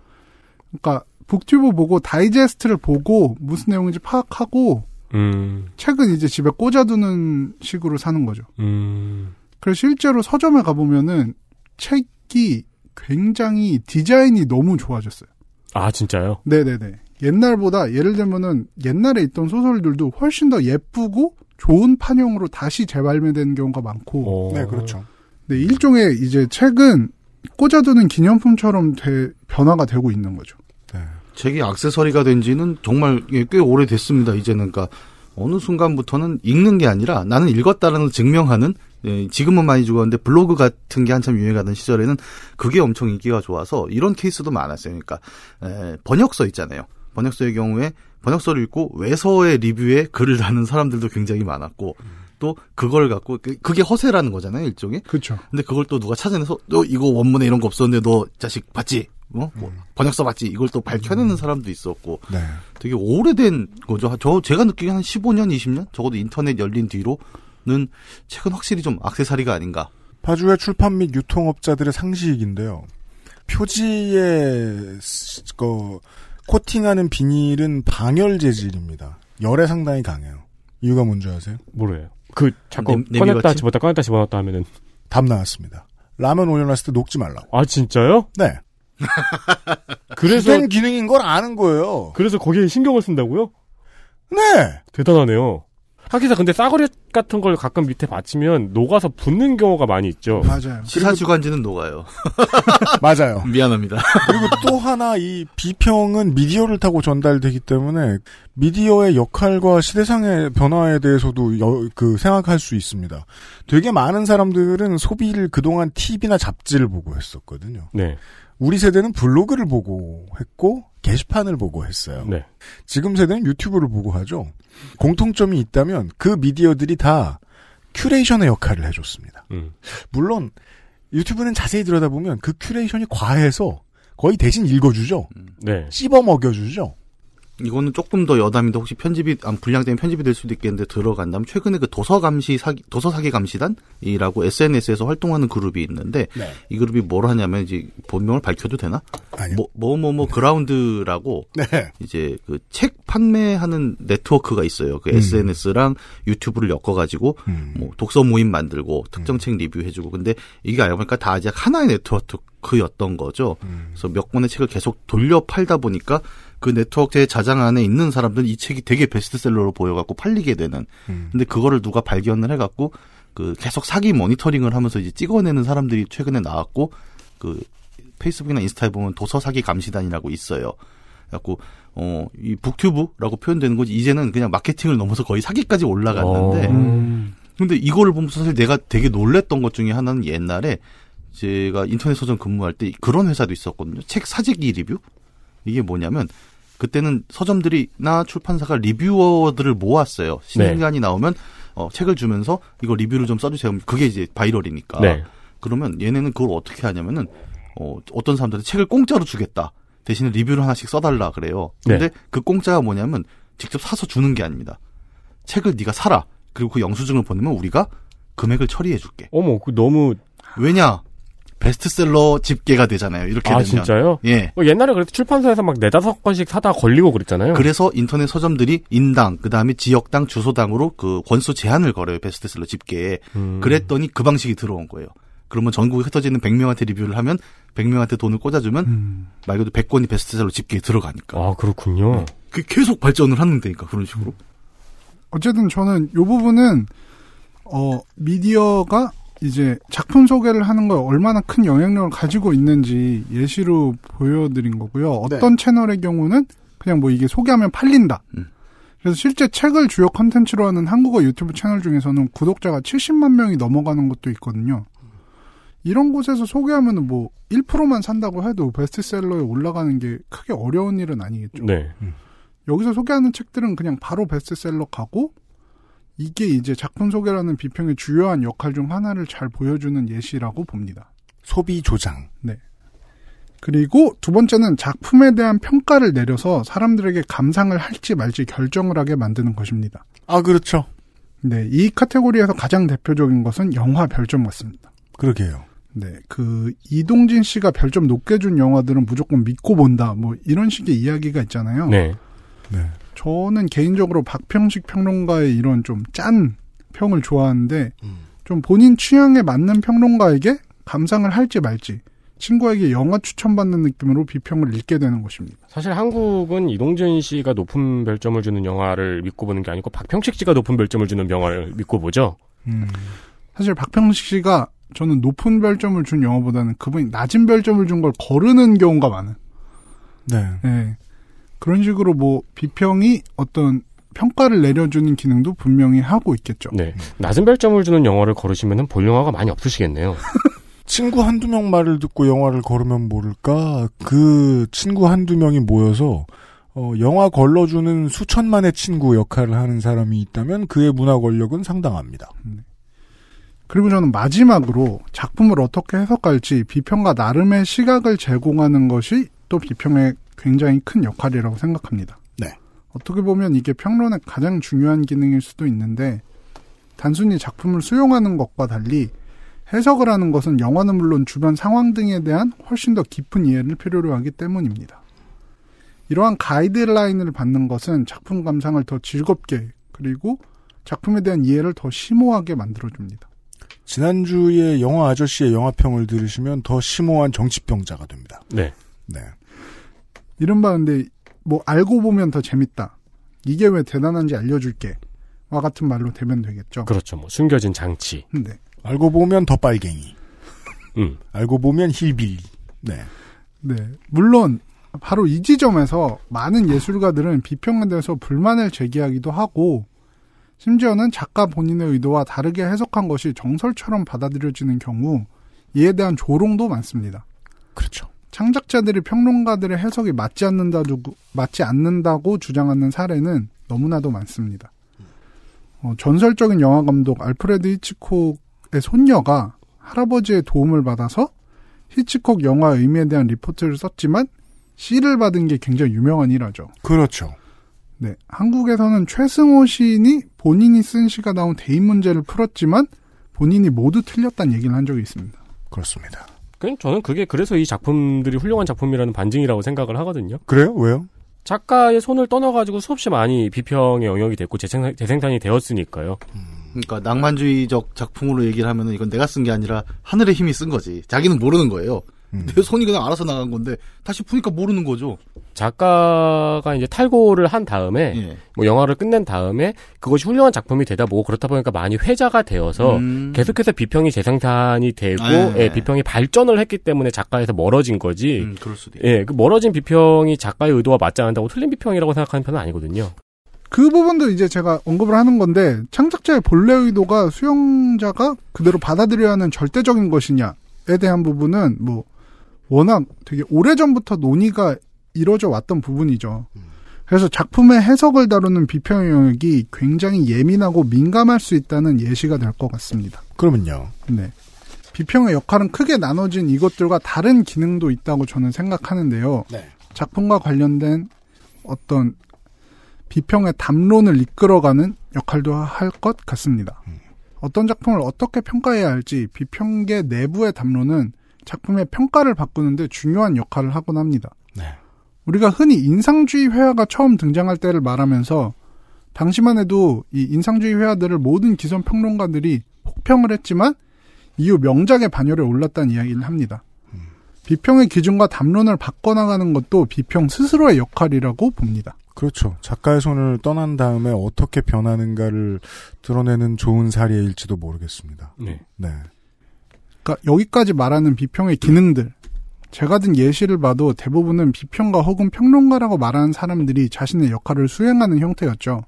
그러니까 북튜브 보고 다이제스트를 보고 무슨 내용인지 파악하고 음, 책은 이제 집에 꽂아두는 식으로 사는 거죠. 음, 그래서 실제로 서점에 가보면은 책이 굉장히 디자인이 너무 좋아졌어요. 아 진짜요? 네네네. 옛날보다 예를 들면은 옛날에 있던 소설들도 훨씬 더 예쁘고 좋은 판형으로 다시 재발매되는 경우가 많고. 네, 그렇죠. 네, 일종의 이제 책은 꽂아두는 기념품처럼 돼- 변화가 되고 있는 거죠. 책이 액세서리가 된 지는 정말 예, 꽤 오래됐습니다. 이제는 그러니까 어느 순간부터는 읽는 게 아니라 나는 읽었다는 걸 증명하는 예, 지금은 많이 죽었는데 블로그 같은 게 한참 유행하던 시절에는 그게 엄청 인기가 좋아서 이런 케이스도 많았어요. 그러니까 에, 번역서 있잖아요. 번역서의 경우에 번역서를 읽고 외서의 리뷰에 글을 다는 사람들도 굉장히 많았고 또 그걸 갖고 그- 그게 허세라는 거잖아요 일종의. 그렇죠. 근데 그걸 또 누가 찾아내서 너 이거 원문에 이런 거 없었는데 너 자식 봤지? 뭐, 뭐 번역서 봤지? 이걸 또 밝혀내는 사람도 있었고 네. 되게 오래된 거죠. 저 제가 느끼기에 한 15년, 20년 적어도 인터넷 열린 뒤로는 책은 확실히 좀 악세사리가 아닌가. 파주의 출판 및 유통업자들의 상식인데요. 표지에 스- 그 코팅하는 비닐은 방열 재질입니다. 열에 상당히 강해요. 이유가 뭔지 아세요? 모르요. 그 자꾸 냄- 꺼냈다? 집었다 꺼냈다 집어넣었다 하면은 답 나왔습니다. 라면 올려놨을 때 녹지 말라고. 아 진짜요? 네. 그래서 기능인 걸 아는 거예요. 그래서 거기에 신경을 쓴다고요? 네. 대단하네요. 하기사 근데 싸구려 같은 걸 가끔 밑에 받치면 녹아서 붙는 경우가 많이 있죠. 맞아요. 시사주간지는 녹아요. 맞아요. 미안합니다. 그리고 또 하나 이 비평은 미디어를 타고 전달되기 때문에 미디어의 역할과 시대상의 변화에 대해서도 여- 그 생각할 수 있습니다. 되게 많은 사람들은 소비를 그동안 TV나 잡지를 보고 했었거든요. 네. 우리 세대는 블로그를 보고 했고 게시판을 보고 했어요. 네. 지금 세대는 유튜브를 보고 하죠. 공통점이 있다면 그 미디어들이 다 curation의 역할을 해줬습니다. 음. 물론 유튜브는 자세히 들여다보면 그 curation이 과해서 거의 대신 읽어주죠. 네. 씹어 먹여주죠. 이거는 조금 더 여담인데 혹시 편집이 아, 분량 때문에 편집이 될 수도 있겠는데 들어간다면 최근에 그 도서 감시 사기 도서 사기 감시단이라고 SNS에서 활동하는 그룹이 있는데 네. 이 그룹이 뭘 하냐면 이제 본명을 밝혀도 되나? 뭐뭐뭐 그라운드라고 네. 이제 그 책 판매하는 네트워크가 있어요. 그 음. SNS랑 유튜브를 엮어 가지고 뭐 독서 모임 만들고 특정 음. 책 리뷰해 주고 근데 이게 알고 보니까 다 이제 하나의 네트워크였던 거죠. 음. 그래서 몇 권의 책을 계속 돌려 팔다 보니까 그 네트워크의 자장 안에 있는 사람들은 이 책이 되게 베스트셀러로 보여갖고 팔리게 되는. 음. 근데 그거를 누가 발견을 해갖고 그 계속 사기 모니터링을 하면서 이제 찍어내는 사람들이 최근에 나왔고 그 페이스북이나 인스타에 보면 도서 사기 감시단이라고 있어요. 갖고 어, 이 booktube라고 표현되는 거지 이제는 그냥 마케팅을 넘어서 거의 사기까지 올라갔는데 어. 음. 근데 이거를 보면서 사실 내가 되게 놀랬던 것 중에 하나는 옛날에 제가 인터넷 서점 근무할 때 그런 회사도 있었거든요. 책 사재기 리뷰? 이게 뭐냐면 그때는 서점들이나 출판사가 reviewer들을 모았어요. 신간이 나오면 어, 책을 주면서 이거 리뷰를 좀 써주세요. 그게 이제 viral이니까. 네. 그러면 얘네는 그걸 어떻게 하냐면은 어, 어떤 사람들은 책을 공짜로 주겠다. 대신에 리뷰를 하나씩 써달라 그래요. 근데 네. 그 공짜가 뭐냐면 직접 사서 주는 게 아닙니다. 책을 네가 사라. 그리고 그 영수증을 보내면 우리가 금액을 처리해줄게. 어머, 그 너무 왜냐? 베스트셀러 집계가 되잖아요. 이렇게 아 되면. 진짜요? 예. 어, 옛날에 그래도 출판사에서 막 네다섯 권씩 사다 걸리고 그랬잖아요. 그래서 인터넷 서점들이 인당, 그 다음에 지역당, 주소당으로 그 권수 제한을 걸어요. 베스트셀러 집계에. 음. 그랬더니 그 방식이 들어온 거예요. 그러면 전국에 흩어져 있는 100명한테 리뷰를 하면 100명한테 돈을 꽂아주면 음. 말 그대로 100권이 베스트셀러 집계에 들어가니까. 아 그렇군요. 그 계속 발전을 하는 데니까 그런 식으로. 어쨌든 저는 요 부분은 어 미디어가 이제 작품 소개를 하는 거에 얼마나 큰 영향력을 가지고 있는지 예시로 보여드린 거고요. 어떤 채널의 경우는 그냥 뭐 이게 소개하면 팔린다. 음. 그래서 실제 책을 주요 컨텐츠로 하는 한국어 유튜브 채널 중에서는 구독자가 70만 명이 넘어가는 것도 있거든요. 이런 곳에서 소개하면 뭐 1%만 산다고 해도 베스트셀러에 올라가는 게 크게 어려운 일은 아니겠죠. 네. 여기서 소개하는 책들은 그냥 바로 베스트셀러 가고 이게 이제 작품 소개라는 비평의 주요한 역할 중 하나를 잘 보여주는 예시라고 봅니다. 소비 조장. 네. 그리고 두 번째는 작품에 대한 평가를 내려서 사람들에게 감상을 할지 말지 결정을 하게 만드는 것입니다. 아, 그렇죠. 네, 이 카테고리에서 가장 대표적인 것은 영화 별점 같습니다. 그러게요. 네, 그 이동진 씨가 별점 높게 준 영화들은 무조건 믿고 본다. 뭐 이런 식의 이야기가 있잖아요. 네. 네. 저는 개인적으로 박평식 평론가의 이런 좀 짠 평을 좋아하는데 좀 본인 취향에 맞는 평론가에게 감상을 할지 말지 친구에게 영화 추천받는 느낌으로 비평을 읽게 되는 것입니다. 사실 한국은 이동진 씨가 높은 별점을 주는 영화를 믿고 보는 게 아니고 박평식 씨가 높은 별점을 주는 영화를 믿고 보죠. 사실 박평식 씨가 저는 높은 별점을 준 영화보다는 그분이 낮은 별점을 준 걸 거르는 경우가 많은. 네. 네. 그런 식으로 뭐 비평이 어떤 평가를 내려주는 기능도 분명히 하고 있겠죠. 네. 낮은 별점을 주는 영화를 거르시면 볼 영화가 많이 없으시겠네요. 친구 한두 명 말을 듣고 영화를 걸으면 모를까? 그 친구 한두 명이 모여서 어, 영화 걸러주는 수천만의 친구 역할을 하는 사람이 있다면 그의 문화 권력은 상당합니다. 그리고 저는 마지막으로 작품을 어떻게 해석할지 비평가 나름의 시각을 제공하는 것이 또 비평의 굉장히 큰 역할이라고 생각합니다. 네. 어떻게 보면 이게 평론의 가장 중요한 기능일 수도 있는데 단순히 작품을 수용하는 것과 달리 해석을 하는 것은 영화는 물론 주변 상황 등에 대한 훨씬 더 깊은 이해를 필요로 하기 때문입니다. 이러한 가이드라인을 받는 것은 작품 감상을 더 즐겁게 그리고 작품에 대한 이해를 더 심오하게 만들어줍니다. 지난주에 영화 아저씨의 영화평을 들으시면 더 심오한 정치병자가 됩니다. 네. 네. 이른바 근데 뭐 알고 보면 더 재밌다. 이게 왜 대단한지 알려줄게. 와 같은 말로 되면 되겠죠. 그렇죠. 뭐 숨겨진 장치. 네. 알고 보면 더 빨갱이. 음. 알고 보면 힐빌리. 네. 네. 물론 바로 이 지점에서 많은 예술가들은 비평에 대해서 불만을 제기하기도 하고 심지어는 작가 본인의 의도와 다르게 해석한 것이 정설처럼 받아들여지는 경우 이에 대한 조롱도 많습니다. 그렇죠. 창작자들이 평론가들의 해석이 맞지 않는다고 맞지 않는다고 주장하는 사례는 너무나도 많습니다. 어, 전설적인 영화 감독 알프레드 히치콕의 손녀가 할아버지의 도움을 받아서 히치콕 영화 의미에 대한 리포트를 썼지만 C를 받은 게 굉장히 유명한 일화죠. 그렇죠. 네, 한국에서는 최승호 시인이 본인이 쓴 시가 나온 대인 문제를 풀었지만 본인이 모두 틀렸다는 얘기를 한 적이 있습니다. 그렇습니다. 그 저는 그게 그래서 이 작품들이 훌륭한 작품이라는 반증이라고 생각을 하거든요. 그래요? 왜요? 작가의 손을 떠나가지고 수없이 많이 비평의 영역이 됐고 재생산, 재생산이 되었으니까요. 그러니까 낭만주의적 작품으로 얘기를 하면은 이건 내가 쓴 게 아니라 하늘의 힘이 쓴 거지. 자기는 모르는 거예요. 내 손이 그냥 알아서 나간 건데 다시 보니까 모르는 거죠. 작가가 이제 탈고를 한 다음에 예. 뭐 영화를 끝낸 다음에 그것이 훌륭한 작품이 되다 보고 그렇다 보니까 많이 회자가 되어서 음. 계속해서 비평이 재생산이 되고 네. 예, 비평이 발전을 했기 때문에 작가에서 멀어진 거지. 음, 그럴 수도 예, 그 멀어진 비평이 작가의 의도와 맞지 않는다고 틀린 비평이라고 생각하는 편은 아니거든요. 그 부분도 이제 제가 언급을 하는 건데 창작자의 본래 의도가 수용자가 그대로 받아들여야 하는 절대적인 것이냐에 대한 부분은 뭐 워낙 되게 오래전부터 논의가 이루어져 왔던 부분이죠. 그래서 작품의 해석을 다루는 비평 영역이 굉장히 예민하고 민감할 수 있다는 예시가 될 것 같습니다. 그러면요. 네. 비평의 역할은 크게 나눠진 이것들과 다른 기능도 있다고 저는 생각하는데요. 네. 작품과 관련된 어떤 비평의 담론을 이끌어가는 역할도 할 것 같습니다. 어떤 작품을 어떻게 평가해야 할지 비평계 내부의 담론은 작품의 평가를 바꾸는데 중요한 역할을 하곤 합니다. 네. 우리가 흔히 인상주의 회화가 처음 등장할 때를 말하면서 당시만 해도 이 인상주의 회화들을 모든 기성 평론가들이 혹평을 했지만 이후 명작의 반열에 올랐다는 이야기를 합니다. 비평의 기준과 담론을 바꿔나가는 것도 비평 스스로의 역할이라고 봅니다. 그렇죠. 작가의 손을 떠난 다음에 어떻게 변하는가를 드러내는 좋은 사례일지도 모르겠습니다. 네. 네. 그러니까 여기까지 말하는 비평의 기능들 제가 든 예시를 봐도 대부분은 비평가 혹은 평론가라고 말하는 사람들이 자신의 역할을 수행하는 형태였죠.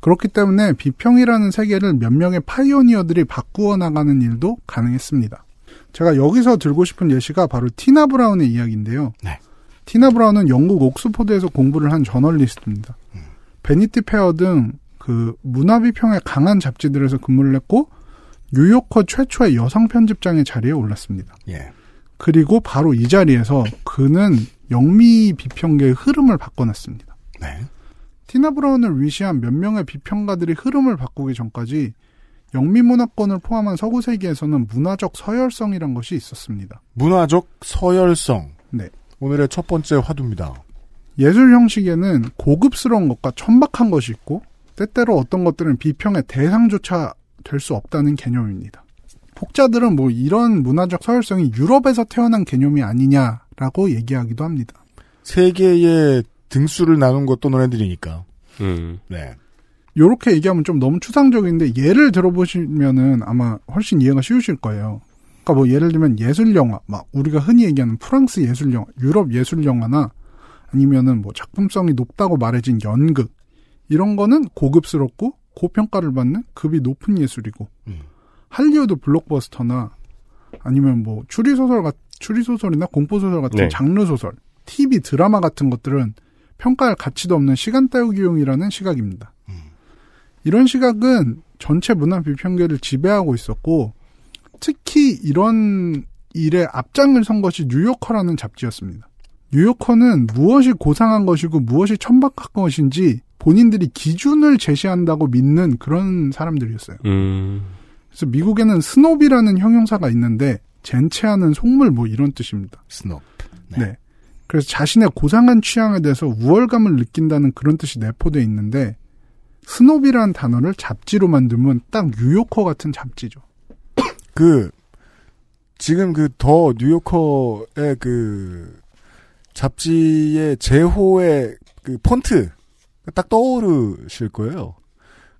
그렇기 때문에 비평이라는 세계를 몇 명의 pioneer들이 바꾸어 나가는 일도 가능했습니다. 제가 여기서 들고 싶은 예시가 바로 티나 브라운의 이야기인데요. 네. 티나 브라운은 영국 옥스포드에서 공부를 한 저널리스트입니다. 베니티 페어 등 그 문화 비평에 강한 잡지들에서 근무를 했고 뉴요커 최초의 여성 편집장의 자리에 올랐습니다. 예. 그리고 바로 이 자리에서 그는 영미 비평계의 흐름을 바꿔놨습니다. 네. 티나 브라운을 위시한 몇 명의 비평가들이 흐름을 바꾸기 전까지 영미 문화권을 포함한 서구 세계에서는 문화적 서열성이란 것이 있었습니다. 문화적 서열성. 네. 오늘의 첫 번째 화두입니다. 예술 형식에는 고급스러운 것과 천박한 것이 있고 때때로 어떤 것들은 비평의 대상조차 될 수 없다는 개념입니다. 혹자들은 뭐 이런 문화적 서열성이 유럽에서 태어난 개념이 아니냐라고 얘기하기도 합니다. 세계의 등수를 나눈 것도 너네들이니까. 음. 네. 요렇게 얘기하면 좀 너무 추상적인데 예를 들어보시면은 아마 훨씬 이해가 쉬우실 거예요. 그러니까 뭐 예를 들면 예술 영화, 막 우리가 흔히 얘기하는 프랑스 예술 영화, 유럽 예술 영화나 아니면은 뭐 작품성이 높다고 말해진 연극 이런 거는 고급스럽고 고평가를 받는 급이 높은 예술이고 할리우드 블록버스터나 아니면 뭐 추리 소설 같 추리 소설이나 공포 소설 같은 네. 장르 소설, TV 드라마 같은 것들은 평가할 가치도 없는 시간 때우기용이라는 시각입니다. 이런 시각은 전체 문화 비평계를 지배하고 있었고 특히 이런 일에 앞장을 선 것이 뉴요커라는 잡지였습니다. 뉴요커는 무엇이 고상한 것이고 무엇이 천박한 것인지 본인들이 기준을 제시한다고 믿는 그런 사람들이었어요. 음. 그래서 미국에는 snobby라는 형용사가 있는데 젠체하는 속물 뭐 이런 뜻입니다. snob. 네. 그래서 자신의 고상한 취향에 대해서 우월감을 느낀다는 그런 뜻이 내포되어 있는데 snobby라는 단어를 잡지로 만들면 딱 뉴요커 같은 잡지죠. 그 지금 그 더 뉴요커의 그 잡지의 제호의 그 폰트 딱 떠오르실 거예요.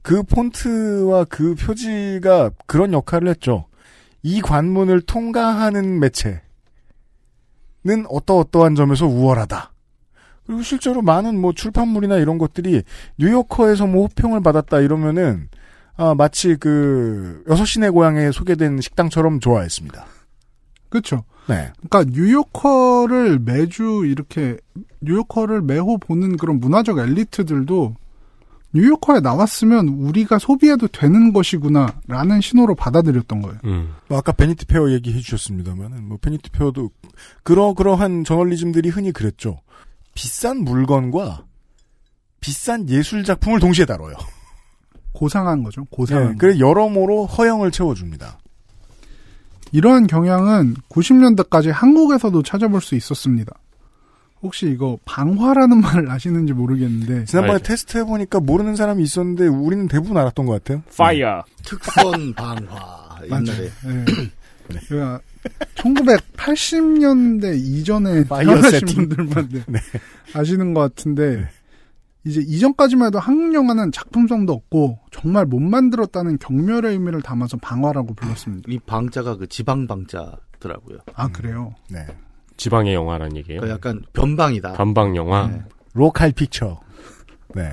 그 폰트와 그 표지가 그런 역할을 했죠. 이 관문을 통과하는 매체는 어떠어떠한 점에서 우월하다. 그리고 실제로 많은 뭐 출판물이나 이런 것들이 뉴요커에서 뭐 호평을 받았다 이러면은 아, 마치 그 여섯 시내 고향에 소개된 식당처럼 좋아했습니다. 그렇죠. 네. 그러니까 New Yorker를 매주 이렇게 New Yorker를 매호 보는 그런 문화적 엘리트들도 뉴요커에 나왔으면 우리가 소비해도 되는 것이구나라는 신호로 받아들였던 거예요. 음. 뭐 아까 Vanity Fair 얘기해 주셨습니다만은 뭐 Vanity Fair도 그러 그러한 저널리즘들이 흔히 그랬죠. 비싼 물건과 비싼 예술 작품을 동시에 다뤄요. 고상한 거죠. 고상한 네, 그래 여러모로 허영을 채워줍니다. 이러한 경향은 90년대까지 한국에서도 찾아볼 수 있었습니다. 혹시 이거 방화라는 말을 아시는지 모르겠는데 지난번에 테스트 해보니까 모르는 사람이 있었는데 우리는 대부분 알았던 것 같아요. fire. 특선 방화 옛날에 네. 그러니까 1980년대 이전에 태어나신. 분들만 네, 네. 아시는 것 같은데 이제 이전까지만 해도 한국 영화는 작품성도 없고 정말 못 만들었다는 경멸의 의미를 담아서 방화라고 불렀습니다. 이 방자가 그 지방 방자더라고요. 아 그래요? 네. 지방의 영화라는 얘기예요. 그 약간 변방이다. 변방 영화. 네. local picture. 네.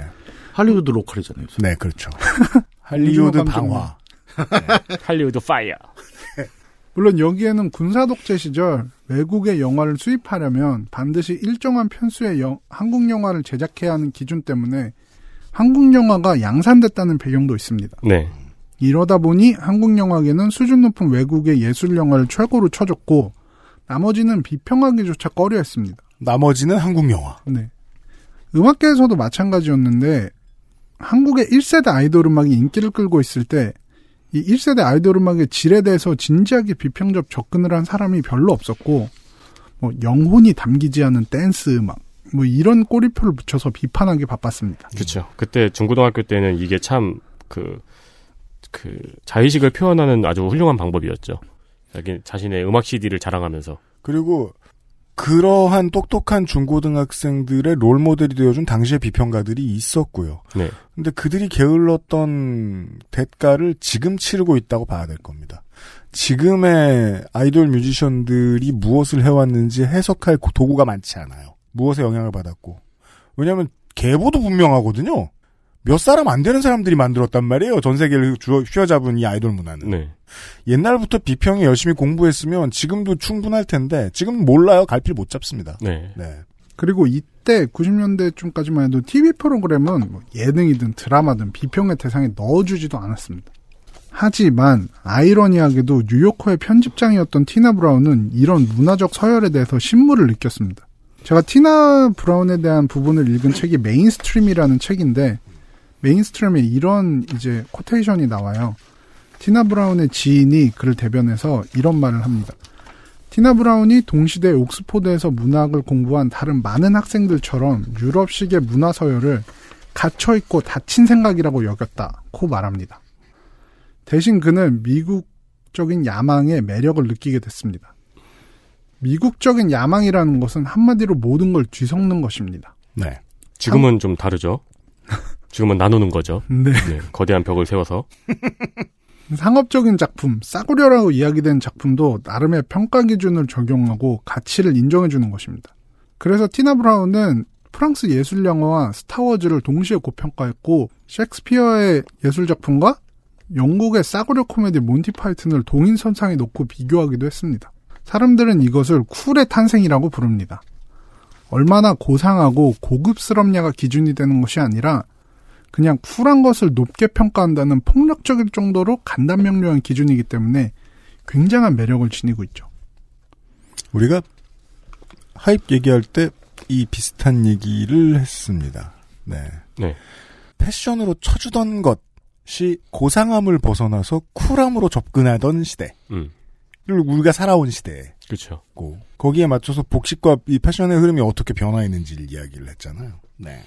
할리우드 local이잖아요. 네, 그렇죠. 할리우드 방화. 할리우드 fire. 물론 여기에는 군사 독재 시절 외국의 영화를 수입하려면 반드시 일정한 편수의 영- 한국 영화를 제작해야 하는 기준 때문에 한국 영화가 양산됐다는 배경도 있습니다. 네. 이러다 보니 한국 영화계는 수준 높은 외국의 예술 영화를 최고로 쳐줬고 나머지는 비평하기조차 꺼려했습니다. 나머지는 한국 영화. 네. 음악계에서도 마찬가지였는데 한국의 1세대 아이돌 음악이 인기를 끌고 있을 때 이 1세대 아이돌 음악의 질에 대해서 진지하게 비평적 접근을 한 사람이 별로 없었고 뭐 영혼이 담기지 않은 댄스 음악 뭐 이런 꼬리표를 붙여서 비판하기 바빴습니다. 그렇죠. 그때 중고등학교 때는 이게 참그그 자의식을 표현하는 아주 훌륭한 방법이었죠. 자기 자신의 음악 CD를 자랑하면서. 그리고 그러한 똑똑한 중고등학생들의 롤 모델이 되어준 당시의 비평가들이 있었고요. 네. 근데 그들이 게을렀던 대가를 지금 치르고 있다고 봐야 될 겁니다. 지금의 아이돌 뮤지션들이 무엇을 해왔는지 해석할 고- 도구가 많지 않아요. 무엇에 영향을 받았고. 왜냐하면 계보도 분명하거든요. 몇 사람 안 되는 사람들이 만들었단 말이에요. 전 세계를 휘어잡은 이 아이돌 문화는. 네. 옛날부터 비평에 열심히 공부했으면 지금도 충분할 텐데 지금 몰라요. 갈피를 못 잡습니다. 네. 네. 그리고 이때 90년대쯤까지만 해도 TV 프로그램은 뭐 예능이든 드라마든 비평의 대상에 넣어주지도 않았습니다. 하지만 아이러니하게도 뉴요커의 편집장이었던 티나 브라운은 이런 문화적 서열에 대해서 신물을 느꼈습니다. 제가 티나 브라운에 대한 부분을 읽은 책이 Mainstream이라는 책인데 Mainstream에 이런 이제 quotation이 나와요. 티나 브라운의 지인이 그를 대변해서 이런 말을 합니다. 티나 브라운이 동시대 옥스포드에서 문학을 공부한 다른 많은 학생들처럼 유럽식의 문화 서열을 갇혀있고 닫힌 생각이라고 여겼다고 말합니다. 대신 그는 미국적인 야망의 매력을 느끼게 됐습니다. 미국적인 야망이라는 것은 한마디로 모든 걸 뒤섞는 것입니다. 네. 지금은 좀 다르죠. 지금은 나누는 거죠. 네. 거대한 벽을 세워서. 상업적인 작품, 싸구려라고 이야기된 작품도 나름의 평가 기준을 적용하고 가치를 인정해주는 것입니다. 그래서 티나 브라운은 프랑스 예술 영화와 스타워즈를 동시에 고평가했고 셰익스피어의 예술 작품과 영국의 싸구려 코미디 몬티 파이튼을 동인선상에 놓고 비교하기도 했습니다. 사람들은 이것을 쿨의 탄생이라고 부릅니다. 얼마나 고상하고 고급스럽냐가 기준이 되는 것이 아니라 그냥 쿨한 것을 높게 평가한다는 폭력적일 정도로 간단명료한 기준이기 때문에 굉장한 매력을 지니고 있죠. 우리가 하입 얘기할 때 이 비슷한 얘기를 했습니다. 네. 네. 패션으로 쳐주던 것이 고상함을 벗어나서 쿨함으로 접근하던 시대. 음. 를 우리가 살아온 시대. 그렇죠. 고 거기에 맞춰서 복식과 이 패션의 흐름이 어떻게 변화했는지를 이야기를 했잖아요. 네.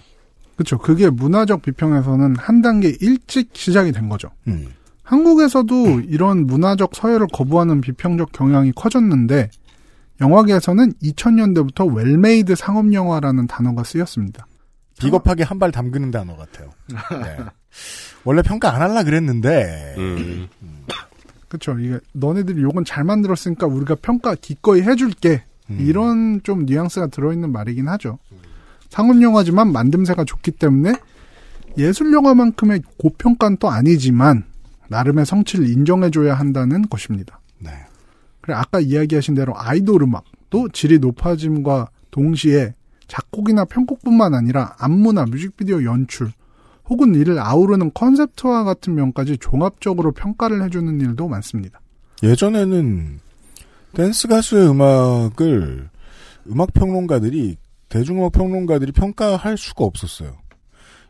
그렇죠. 그게 문화적 비평에서는 한 단계 일찍 시작이 된 거죠. 음. 한국에서도 이런 문화적 서열을 거부하는 비평적 경향이 커졌는데 영화계에서는 2000년대부터 well-made 상업 영화라는 단어가 쓰였습니다. 비겁하게 한 발 담그는 단어 같아요. 네. 원래 평가 안 할라 그랬는데. 음. 그렇죠. 이게 너네들이 요건 잘 만들었으니까 우리가 평가 기꺼이 해줄게. 음. 이런 좀 뉘앙스가 들어있는 말이긴 하죠. 상업 영화지만 만듦새가 좋기 때문에 예술 영화만큼의 고평가는 또 아니지만 나름의 성취를 인정해줘야 한다는 것입니다. 네. 그래 아까 이야기하신 대로 아이돌 음악도 질이 높아짐과 동시에 작곡이나 편곡뿐만 아니라 안무나 뮤직비디오 연출 혹은 이를 아우르는 컨셉트와 같은 면까지 종합적으로 평가를 해주는 일도 많습니다. 예전에는 댄스 가수의 음악을 음악 평론가들이 대중음악 평론가들이 평가할 수가 없었어요.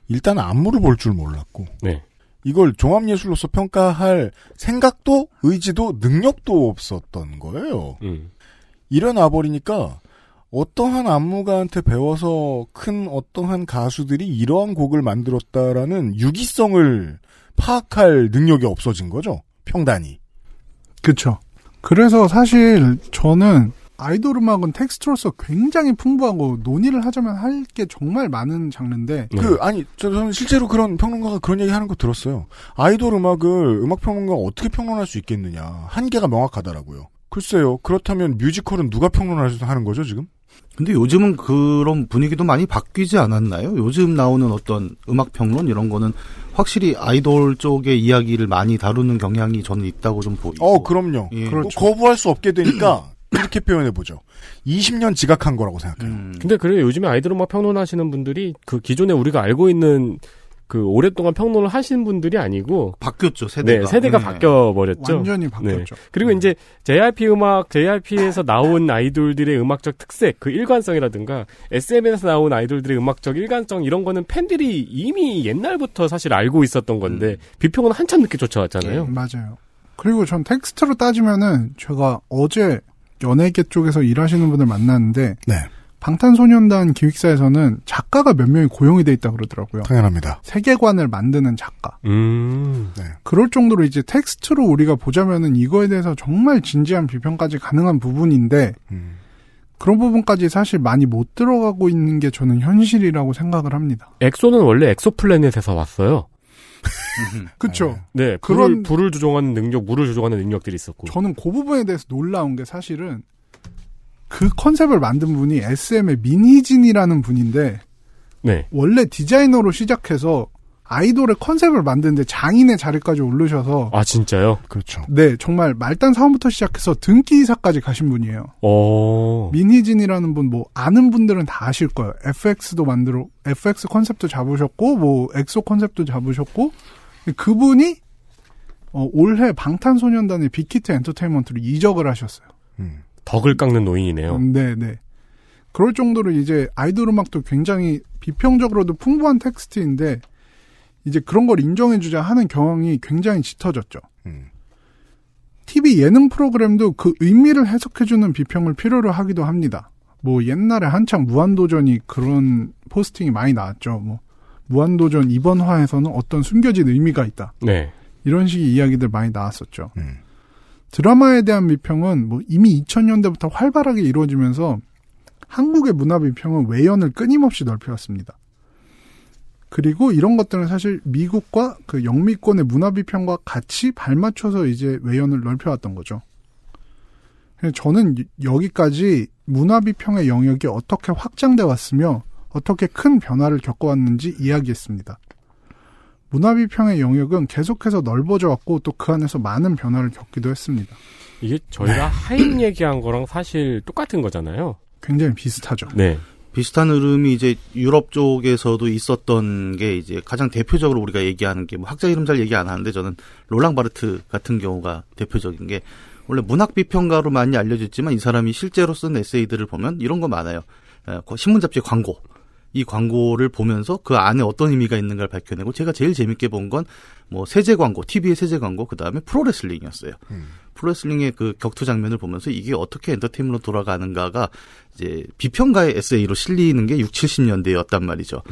일단 안무를 볼 줄 몰랐고 네. 이걸 종합예술로서 평가할 생각도 의지도 능력도 없었던 거예요. 음. 일어나 버리니까 어떠한 안무가한테 배워서 큰 어떠한 가수들이 이러한 곡을 만들었다라는 유기성을 파악할 능력이 없어진 거죠. 평단이. 그쵸. 그래서 사실 저는 아이돌 음악은 텍스트로서 굉장히 풍부하고 논의를 하자면 할 게 정말 많은 장르인데 그 아니 저- 저는 실제로 그런 평론가가 그런 얘기 하는 거 들었어요. 아이돌 음악을 음악 평론가가 어떻게 평론할 수 있겠느냐 한계가 명확하다라고요. 글쎄요. 그렇다면 뮤지컬은 누가 평론을 하는 거죠 지금? 근데 요즘은 그런 분위기도 많이 바뀌지 않았나요? 요즘 나오는 어떤 음악 평론 이런 거는 확실히 아이돌 쪽의 이야기를 많이 다루는 경향이 저는 있다고 좀 보이고. 어 그럼요. 예. 뭐 거부할 수 없게 되니까 이렇게 표현해 보죠. 20년 지각한 거라고 생각해요. 음. 근데 그래 요즘에 아이돌 음악 평론하시는 분들이 그 기존에 우리가 알고 있는 그 오랫동안 평론을 하신 분들이 아니고 바뀌었죠 세대가. 네, 세대가 네. 바뀌어 버렸죠. 완전히 바뀌었죠. 그리고 이제 JYP 음악, JYP에서 나온 아이돌들의 음악적 특색, 그 일관성이라든가 SM에서 나온 아이돌들의 음악적 일관성 이런 거는 팬들이 이미 옛날부터 사실 알고 있었던 건데 비평은 한참 늦게 쫓아왔잖아요. 맞아요. 그리고 전 텍스트로 따지면은 제가 어제 연예계 쪽에서 일하시는 분을 만났는데 네. 방탄소년단 기획사에서는 작가가 몇 명이 고용이 돼 있다 그러더라고요. 당연합니다. 세계관을 만드는 작가. 음. 네. 그럴 정도로 이제 텍스트로 우리가 보자면은 이거에 대해서 정말 진지한 비평까지 가능한 부분인데 음. 그런 부분까지 사실 많이 못 들어가고 있는 게 저는 현실이라고 생각을 합니다. 엑소는 원래 엑소플래닛에서 왔어요. 그쵸? 네, 불을, 그런- 불을 조종하는 능력, 물을 조종하는 능력들이 있었고. 저는 그 부분에 대해서 놀라운 게 사실은 그 컨셉을 만든 분이 SM의 민희진이라는 분인데 네. 원래 디자이너로 시작해서 아이돌의 컨셉을 만드는데 장인의 자리까지 오르셔서 아 진짜요? 그렇죠. 네 정말 말단 사원부터 시작해서 등기이사까지 가신 분이에요. 어. 민희진이라는 분 뭐 아는 분들은 다 아실 거예요. FX도 만들어 FX 컨셉도 잡으셨고 뭐 엑소 컨셉도 잡으셨고 그분이 어, 올해 방탄소년단의 빅히트 엔터테인먼트로 이적을 하셨어요. 덕을 깎는 노인이네요. 음, 네, 네. 그럴 정도로 이제 아이돌 음악도 굉장히 비평적으로도 풍부한 텍스트인데 이제 그런 걸 인정해주자 하는 경향이 굉장히 짙어졌죠. TV 예능 프로그램도 그 의미를 해석해주는 비평을 필요로 하기도 합니다. 뭐 옛날에 한창 무한도전이 그런 포스팅이 많이 나왔죠. 뭐 무한도전 이번 화에서는 어떤 숨겨진 의미가 있다. 네. 이런 식의 이야기들 많이 나왔었죠. 드라마에 대한 비평은 뭐 이미 2000년대부터 활발하게 이루어지면서 한국의 문화 비평은 외연을 끊임없이 넓혀왔습니다. 그리고 이런 것들은 사실 미국과 그 영미권의 문화 비평과 같이 발맞춰서 이제 외연을 넓혀왔던 거죠. 저는 이- 여기까지 문화 비평의 영역이 어떻게 확장돼 왔으며 어떻게 큰 변화를 겪어왔는지 이야기했습니다. 문화 비평의 영역은 계속해서 넓어져 왔고 또 그 안에서 많은 변화를 겪기도 했습니다. 이게 저희가 하임 얘기한 거랑 사실 똑같은 거잖아요. 굉장히 비슷하죠. 네. 비슷한 흐름이 이제 유럽 쪽에서도 있었던 게 이제 가장 대표적으로 우리가 얘기하는 게 뭐 학자 이름 잘 얘기 안 하는데 저는 롤랑 바르트 같은 경우가 대표적인 게 원래 문학 비평가로 많이 알려졌지만 이 사람이 실제로 쓴 에세이들을 보면 이런 거 많아요. 에, 그 신문 잡지 광고. 이 광고를 보면서 그 안에 어떤 의미가 있는가를 밝혀내고 제가 제일 재밌게 본 건 뭐 세제 광고, TV의 세제 광고, 그 다음에 프로레슬링이었어요. 프로레슬링의 그 격투 장면을 보면서 이게 어떻게 엔터테인먼트로 돌아가는가가 이제 비평가의 에세이로 실리는 게 6, 70년대였단 말이죠.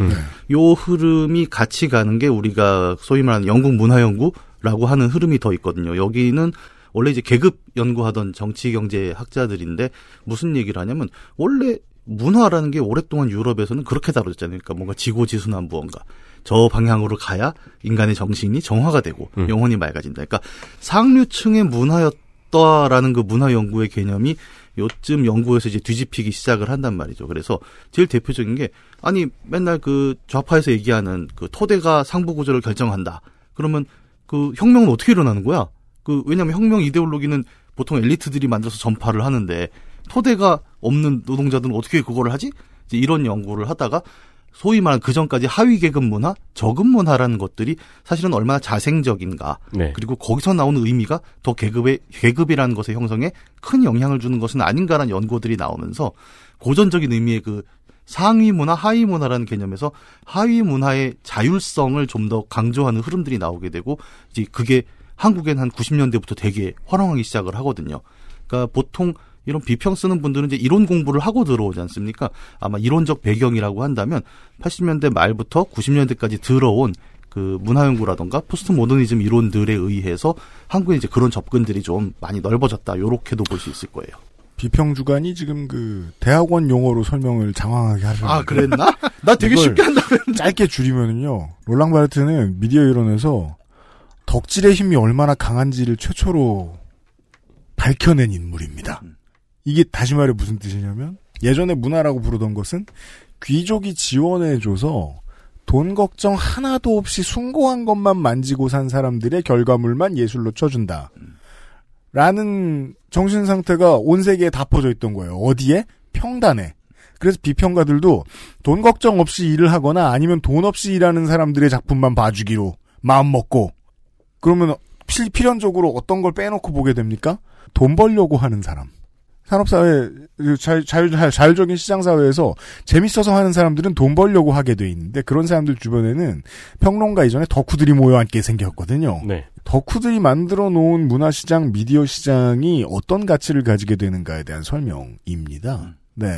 요 흐름이 같이 가는 게 우리가 소위 말하는 영국 문화 연구라고 하는 흐름이 더 있거든요. 여기는 원래 이제 계급 연구하던 정치 경제 학자들인데 무슨 얘기를 하냐면 원래 문화라는 게 오랫동안 유럽에서는 그렇게 다뤄졌잖아요. 그러니까 뭔가 지고지순한 무언가. 저 방향으로 가야 인간의 정신이 정화가 되고 영혼이 맑아진다. 그러니까 상류층의 문화였다라는 그 문화 연구의 개념이 요쯤 연구에서 이제 뒤집히기 시작을 한단 말이죠. 그래서 제일 대표적인 게 아니 맨날 그 좌파에서 얘기하는 그 토대가 상부 구조를 결정한다. 그러면 그 혁명은 어떻게 일어나는 거야? 그 왜냐면 혁명 이데올로기는 보통 엘리트들이 만들어서 전파를 하는데 토대가 없는 노동자들은 어떻게 그거를 하지? 이제 이런 연구를 하다가 소위 말하는 그 전까지 하위 계급 문화, 저급 문화라는 것들이 사실은 얼마나 자생적인가. 네. 그리고 거기서 나오는 의미가 더 계급의 계급이라는 것의 형성에 큰 영향을 주는 것은 아닌가라는 연구들이 나오면서 고전적인 의미의 그 상위 문화, 하위 문화라는 개념에서 하위 문화의 자율성을 좀 더 강조하는 흐름들이 나오게 되고 이제 그게 한국엔 한 90년대부터 되게 활용하기 시작을 하거든요. 그러니까 보통 이런 비평 쓰는 분들은 이제 이론 공부를 하고 들어오지 않습니까? 아마 이론적 배경이라고 한다면 80년대 말부터 90년대까지 들어온 그 문화연구라던가 포스트 모더니즘 이론들에 의해서 한국에 이제 그런 접근들이 좀 많이 넓어졌다. 요렇게도 볼 수 있을 거예요. 비평 주간이 지금 그 대학원 용어로 설명을 장황하게 하셨는데 아, 그랬나? 나 되게 쉽게 한다 그랬는데. 짧게 줄이면은요. 롤랑 바르트는 미디어 이론에서 덕질의 힘이 얼마나 강한지를 최초로 밝혀낸 인물입니다. 이게 다시 말해 무슨 뜻이냐면 예전에 문화라고 부르던 것은 귀족이 지원해줘서 돈 걱정 하나도 없이 숭고한 것만 만지고 산 사람들의 결과물만 예술로 쳐준다. 라는 정신 상태가 온 세계에 다 퍼져 있던 거예요. 어디에? 평단에. 그래서 비평가들도 돈 걱정 없이 일을 하거나 아니면 돈 없이 일하는 사람들의 작품만 봐주기로 마음 먹고 그러면 필, 필연적으로 어떤 걸 빼놓고 보게 됩니까? 돈 벌려고 하는 사람. 산업사회, 자유, 자유, 자유, 자율적인 시장사회에서 재밌어서 하는 사람들은 돈 벌려고 하게 돼 있는데 그런 사람들 주변에는 평론가 이전에 덕후들이 모여 앉게 생겼거든요. 네. 덕후들이 만들어 놓은 문화시장, 미디어 시장이 어떤 가치를 가지게 되는가에 대한 설명입니다. 네.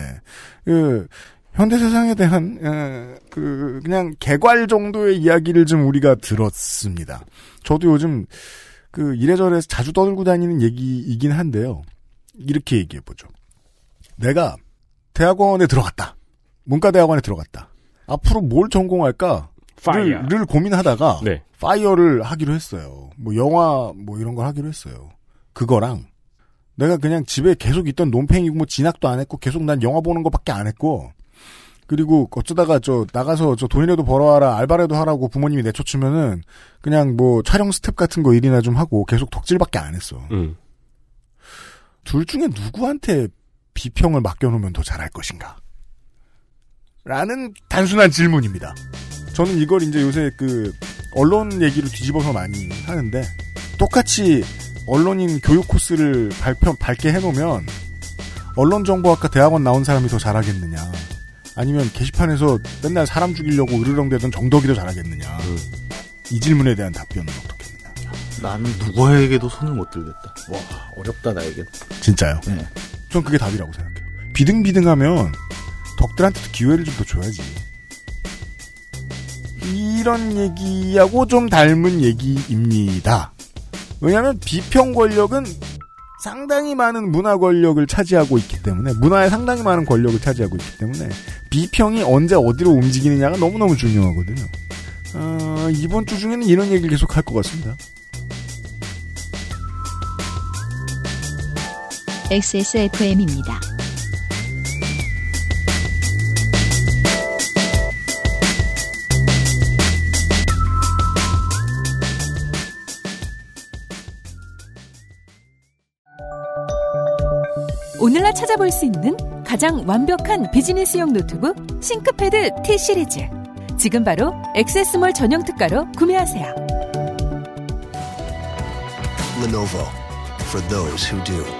그, 현대 세상에 대한, 에, 그, 그냥 개괄 정도의 이야기를 좀 우리가 들었습니다. 저도 요즘 그 이래저래 자주 떠들고 다니는 얘기이긴 한데요. 이렇게 얘기해 보죠. 내가 대학원에 들어갔다. 문과대학원에 들어갔다. 앞으로 뭘 전공할까? fire. 를, 를 고민하다가 네. fire를 하기로 했어요. 뭐 영화 뭐 이런 걸 하기로 했어요. 그거랑 내가 그냥 집에 계속 있던 논팽이고 뭐 진학도 안 했고 계속 난 영화 보는 것밖에 안 했고 그리고 어쩌다가 저 나가서 저 돈이라도 벌어와라 알바라도 하라고 부모님이 내쫓으면은 그냥 뭐 촬영 스텝 같은 거 일이나 좀 하고 계속 덕질밖에 안 했어. 음. 둘 중에 누구한테 비평을 맡겨놓으면 더 잘할 것인가? 라는 단순한 질문입니다. 저는 이걸 이제 요새 그 언론 얘기로 뒤집어서 많이 하는데 똑같이 언론인 교육 코스를 발표 밟게 해놓으면 언론정보학과 대학원 나온 사람이 더 잘하겠느냐? 아니면 게시판에서 맨날 사람 죽이려고 으르렁대던 정덕이 더 잘하겠느냐? 이 질문에 대한 답변은 어떻게? 나는 누구에게도 손을 못 들겠다. 와, 어렵다, 나에겐. 진짜요? 네. 전 그게 답이라고 생각해요. 비등비등하면 덕들한테도 기회를 좀 더 줘야지. 이런 얘기하고 좀 닮은 얘기입니다. 왜냐하면 비평 권력은 상당히 많은 문화 권력을 차지하고 있기 때문에 문화에 상당히 많은 권력을 차지하고 있기 때문에 비평이 언제 어디로 움직이느냐가 너무너무 중요하거든요. 어, 이번 주 중에는 이런 얘기를 계속 할 것 같습니다. XSFM입니다. 오늘날 찾아볼 수 있는 가장 완벽한 비즈니스용 노트북 싱크패드 T 시리즈. 지금 바로 액세스몰 전용 특가로 구매하세요. Lenovo for those who do.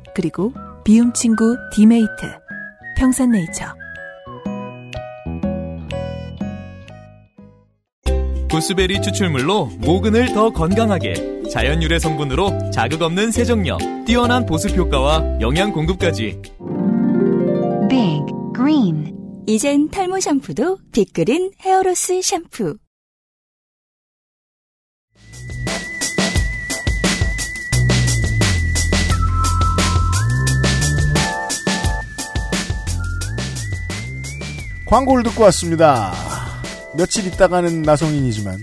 그리고 비움 친구 디메이트. 평산네이처. 구스베리 추출물로 모근을 더 건강하게 자연 유래 성분으로 자극 없는 세정력, 뛰어난 보습 효과와 영양 공급까지. Big Green. 이젠 탈모 샴푸도 빅그린 헤어로스 샴푸. 광고를 듣고 왔습니다. 며칠 있다가는 나성인이지만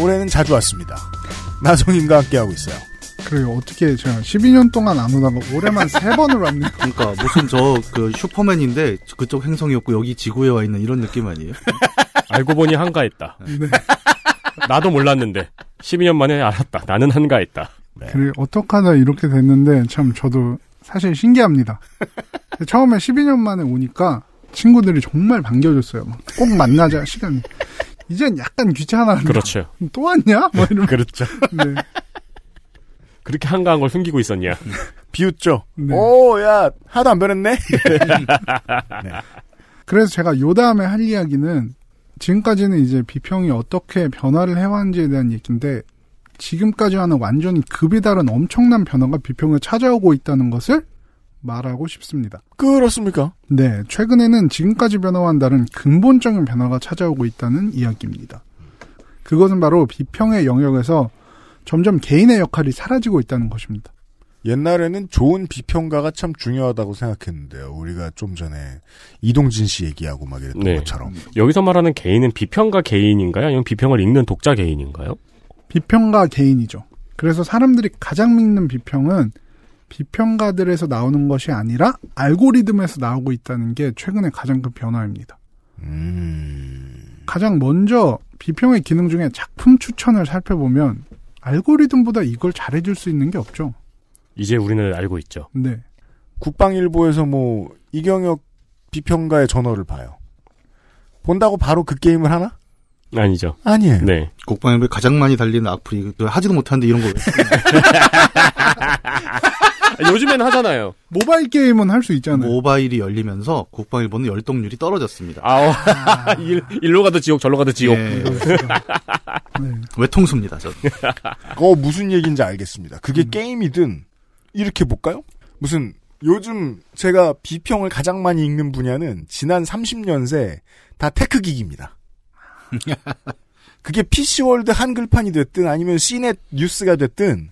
올해는 자주 왔습니다. 나성인과 함께하고 있어요. 그래요. 어떻게 제가 12년 동안 안 오다가 올해만 세 번을 왔네요. 그러니까 무슨 저 그 슈퍼맨인데 그쪽 행성이었고 여기 지구에 와 있는 이런 느낌 아니에요? 알고 보니 한가했다. 나도 몰랐는데 12년 만에 알았다. 나는 한가했다. 그래 어떡 하다 이렇게 됐는데 참 저도 사실 신기합니다. 처음에 12년 만에 오니까 친구들이 정말 반겨줬어요. 막꼭 만나자 시간. 이젠 약간 귀찮아. 그렇죠. 또 왔냐? 뭐 이런. 그렇죠. 네. 그렇게 한가한 걸 숨기고 있었냐? 비웃죠. 네. 오, 야, 하나도 안 변했네? 그래서 제가 요 다음에 할 이야기는 지금까지는 이제 비평이 어떻게 변화를 해왔는지에 대한 얘기인데 지금까지와는 완전히 급이 다른 엄청난 변화가 비평을 찾아오고 있다는 것을 말하고 싶습니다. 그렇습니까? 네, 최근에는 지금까지 변화와는 다른 근본적인 변화가 찾아오고 있다는 이야기입니다. 그것은 바로 비평의 영역에서 점점 개인의 역할이 사라지고 있다는 것입니다. 옛날에는 좋은 비평가가 참 중요하다고 생각했는데요. 우리가 좀 전에 이동진 씨 얘기하고 막 이랬던 네. 것처럼. 여기서 말하는 개인은 비평가 개인인가요? 아니면 비평을 읽는 독자 개인인가요? 비평가 개인이죠. 그래서 사람들이 가장 믿는 비평은 비평가들에서 나오는 것이 아니라 알고리즘에서 나오고 있다는 게 최근의 가장 큰 변화입니다. 가장 먼저 비평의 기능 중에 작품 추천을 살펴보면 알고리즘보다 이걸 잘해줄 수 있는 게 없죠. 이제 우리는 알고 있죠. 네. 국방일보에서 뭐 이경혁 비평가의 전화를 봐요. 본다고 바로 그 게임을 하나? 아니죠. 아니에요. 네. 국방일보에 가장 많이 달리는 악플이 그 하지도 못하는데 이런 거 왜? 요즘엔 하잖아요. 모바일 게임은 할 수 있잖아요. 모바일이 열리면서 국방일보는 열동률이 떨어졌습니다. 아, 일, 일로 가도 지옥, 절로 가도 지옥. 예. 네. 외통수입니다, 저. 어 무슨 얘기인지 알겠습니다. 그게 게임이든 이렇게 볼까요? 무슨 요즘 제가 비평을 가장 많이 읽는 분야는 지난 30년 새 다 tech 기기입니다. 그게 PC World 한글판이 됐든 아니면 CNET 뉴스가 됐든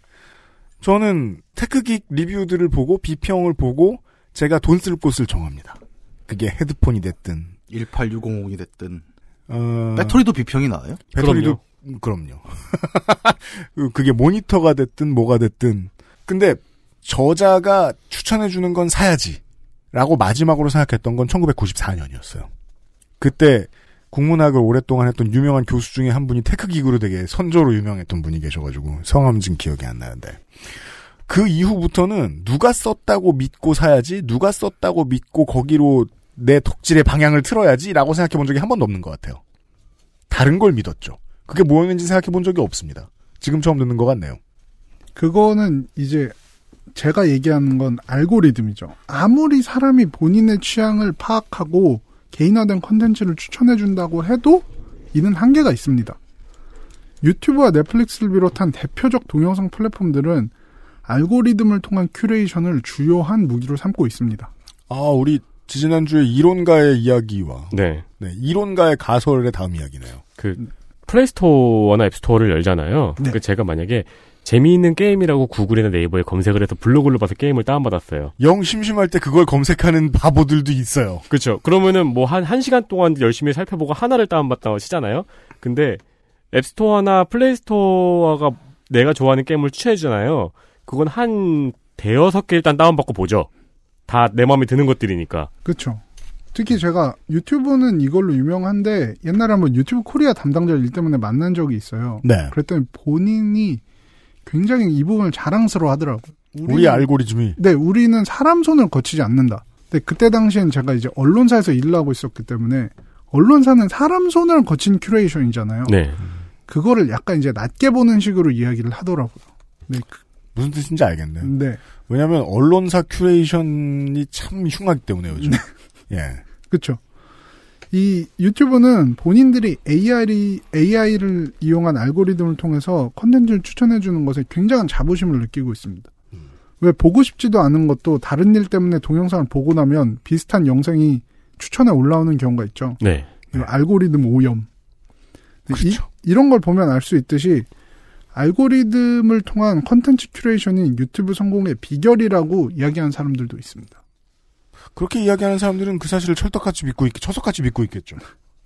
저는 tech기 리뷰들을 보고 비평을 보고 제가 돈 쓸 곳을 정합니다. 그게 헤드폰이 됐든 18600이 됐든 어... 배터리도 비평이 나와요? 배터리도 음, 그럼요. 그- 그게 모니터가 됐든 뭐가 됐든 근데 저자가 추천해 주는 건 사야지라고 마지막으로 생각했던 건 1994년이었어요. 그때 국문학을 오랫동안 했던 유명한 교수 중에 한 분이 테크기구로 되게 선조로 유명했던 분이 계셔가지고 지금 기억이 안 나는데 그 이후부터는 누가 썼다고 믿고 사야지 누가 썼다고 믿고 거기로 내 독질의 방향을 틀어야지라고 생각해 본 적이 한 번도 없는 것 같아요. 다른 걸 믿었죠. 그게 뭐였는지 생각해 본 적이 없습니다. 지금 처음 듣는 것 같네요. 그거는 이제 제가 얘기하는 건 알고리즘이죠. 아무리 사람이 본인의 취향을 파악하고 개인화된 컨텐츠를 추천해준다고 해도 이는 한계가 있습니다. 유튜브와 넷플릭스를 비롯한 대표적 동영상 플랫폼들은 알고리즘을 통한 curation을 주요한 무기로 삼고 있습니다. 아, 우리 지지난주에 이론가의 이야기와 네. 네, 이론가의 가설의 다음 이야기네요. 그 플레이스토어나 앱스토어를 열잖아요. 네. 그 제가 만약에 재미있는 게임이라고 구글이나 네이버에 검색을 해서 블로그를 봐서 게임을 다운받았어요. 영 심심할 때 그걸 검색하는 바보들도 있어요. 그렇죠. 그러면은 뭐 한 한 시간 동안 열심히 살펴보고 하나를 다운받다고 치잖아요. 근데 앱스토어나 플레이스토어가 내가 좋아하는 게임을 추천해주잖아요. 그건 한 대여섯 개 일단 다운받고 보죠. 다 내 마음에 드는 것들이니까. 그렇죠. 특히 제가 유튜브는 이걸로 유명한데 옛날에 한번 유튜브 코리아 담당자 일 때문에 만난 적이 있어요. 네. 그랬더니 본인이 굉장히 이 부분을 자랑스러워 하더라고요. 우리 알고리즘이 네, 우리는 사람 손을 거치지 않는다. 근데 그때 당시엔 제가 이제 언론사에서 일을 하고 있었기 때문에 언론사는 사람 손을 거친 curation이잖아요. 네. 그거를 약간 이제 낮게 보는 식으로 이야기를 하더라고요. 네, 그- 무슨 뜻인지 알겠네요. 네, 왜냐하면 언론사 curation이 참 흉하기 때문에 요즘. 예. 그렇죠. 이 유튜브는 본인들이 AI, AI를 이용한 알고리즘을 통해서 컨텐츠를 추천해 주는 것에 굉장한 자부심을 느끼고 있습니다. 왜 보고 싶지도 않은 것도 다른 일 때문에 동영상을 보고 나면 비슷한 영상이 추천에 올라오는 경우가 있죠. 네. 이거 알고리즘 오염. 그렇죠. 이, 이런 걸 보면 알 수 있듯이 알고리즘을 통한 컨텐츠 curation이 유튜브 성공의 비결이라고 이야기하는 사람들도 있습니다. 그렇게 이야기하는 사람들은 그 사실을 철떡같이 믿고 있, 철석같이 믿고 있겠죠.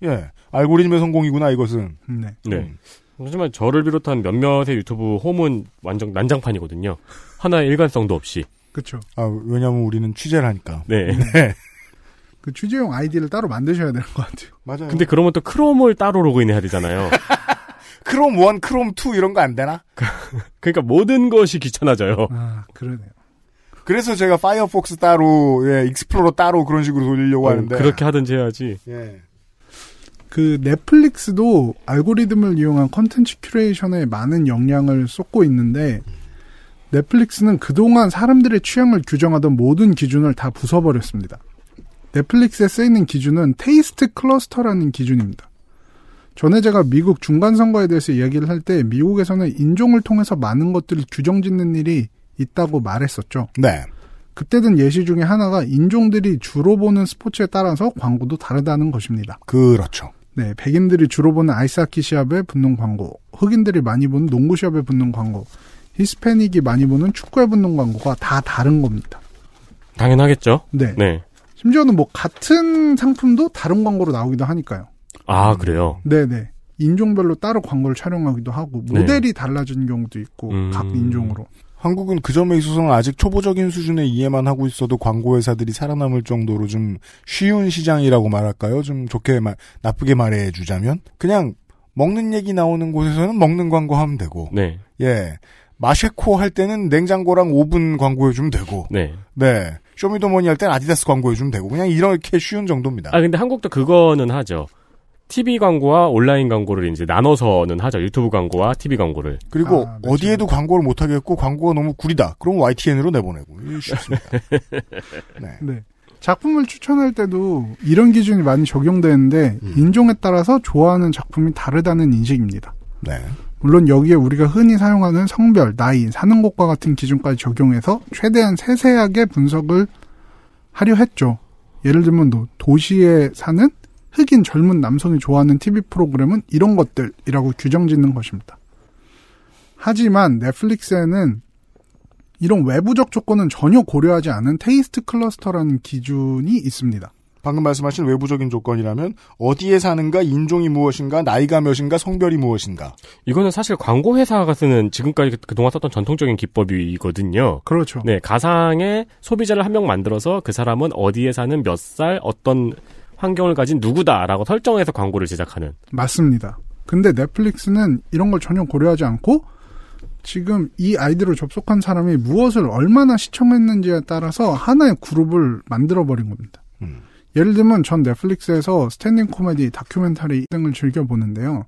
예. 알고리즘의 성공이구나, 이것은. 네. 네. 하지만 저를 비롯한 몇몇의 유튜브 홈은 완전 난장판이거든요. 하나의 일관성도 없이. 그렇죠. 아, 왜냐면 우리는 취재를 하니까. 네. 네. 그 취재용 아이디를 따로 만드셔야 되는 것 같아요. 맞아요. 근데 그러면 또 크롬을 따로 로그인해야 되잖아요. 크롬 1, 크롬 2 이런 거 안 되나? 그러니까 모든 것이 귀찮아져요. 아, 그러네요. 그래서 제가 파이어폭스 따로, 예, 익스플로러 따로 그런 식으로 돌리려고 어, 하는데. 그렇게 하든지 해야지. 예. 그 넷플릭스도 알고리즘을 이용한 컨텐츠 curation에 많은 역량을 쏟고 있는데 넷플릭스는 그동안 사람들의 취향을 규정하던 모든 기준을 다 부숴버렸습니다. 넷플릭스에 쓰이는 기준은 taste cluster라는 기준입니다. 전에 제가 미국 중간선거에 대해서 이야기를 할 때 미국에서는 인종을 통해서 많은 것들을 규정짓는 일이 있다고 말했었죠. 네. 그때 든 예시 중에 하나가 인종들이 주로 보는 스포츠에 따라서 광고도 다르다는 것입니다. 그렇죠. 네, 백인들이 주로 보는 아이스하키 시합에 붙는 광고, 흑인들이 많이 보는 농구 시합에 붙는 광고, 히스패닉이 많이 보는 축구에 붙는 광고가 다 다른 겁니다. 당연하겠죠. 네. 네. 심지어는 뭐 같은 상품도 다른 광고로 나오기도 하니까요. 아, 그래요? 네네. 인종별로 따로 광고를 촬영하기도 하고 네. 모델이 달라진 경우도 있고 음. 각 인종으로. 한국은 그 점에 있어서는 아직 초보적인 수준의 이해만 하고 있어도 광고 회사들이 살아남을 정도로 좀 쉬운 시장이라고 말할까요? 좀 좋게 말, 나쁘게 말해 주자면 그냥 먹는 얘기 나오는 곳에서는 먹는 광고 하면 되고, 네. 예 마셰코 할 때는 냉장고랑 오븐 광고해 주면 되고, 네. 네 쇼미더머니 할 때는 아디다스 광고해 주면 되고 그냥 이렇게 쉬운 정도입니다. 아, 근데 한국도 그거는 하죠. TV 광고와 온라인 광고를 이제 나눠서는 하죠. 유튜브 광고와 TV 광고를. 그리고 어디에도 광고를 못 하겠고 광고가 너무 구리다. 그럼 YTN으로 내보내고. 네. 네. 작품을 추천할 때도 이런 기준이 많이 적용되는데 음. 인종에 따라서 좋아하는 작품이 다르다는 인식입니다. 네. 물론 여기에 우리가 흔히 사용하는 성별, 나이, 사는 곳과 같은 기준까지 적용해서 최대한 세세하게 분석을 하려 했죠. 예를 들면 도- 도시에 사는 흑인 젊은 남성이 좋아하는 TV 프로그램은 이런 것들이라고 규정 짓는 것입니다. 하지만 넷플릭스에는 이런 외부적 조건은 전혀 고려하지 않은 테이스트 클러스터라는 기준이 있습니다. 방금 말씀하신 외부적인 조건이라면 어디에 사는가, 인종이 무엇인가, 나이가 몇인가, 성별이 무엇인가. 이거는 사실 광고 회사가 쓰는 지금까지 그- 그동안 썼던 전통적인 기법이거든요. 그렇죠. 네, 가상의 소비자를 한 명 만들어서 그 사람은 어디에 사는 몇 살, 어떤 환경을 가진 누구다라고 설정해서 광고를 제작하는. 맞습니다. 근데 넷플릭스는 이런 걸 전혀 고려하지 않고 지금 이 아이디로 접속한 사람이 무엇을 얼마나 시청했는지에 따라서 하나의 그룹을 만들어 버린 겁니다. 예를 들면 전 넷플릭스에서 standing 코미디, 다큐멘터리 등을 즐겨 보는데요.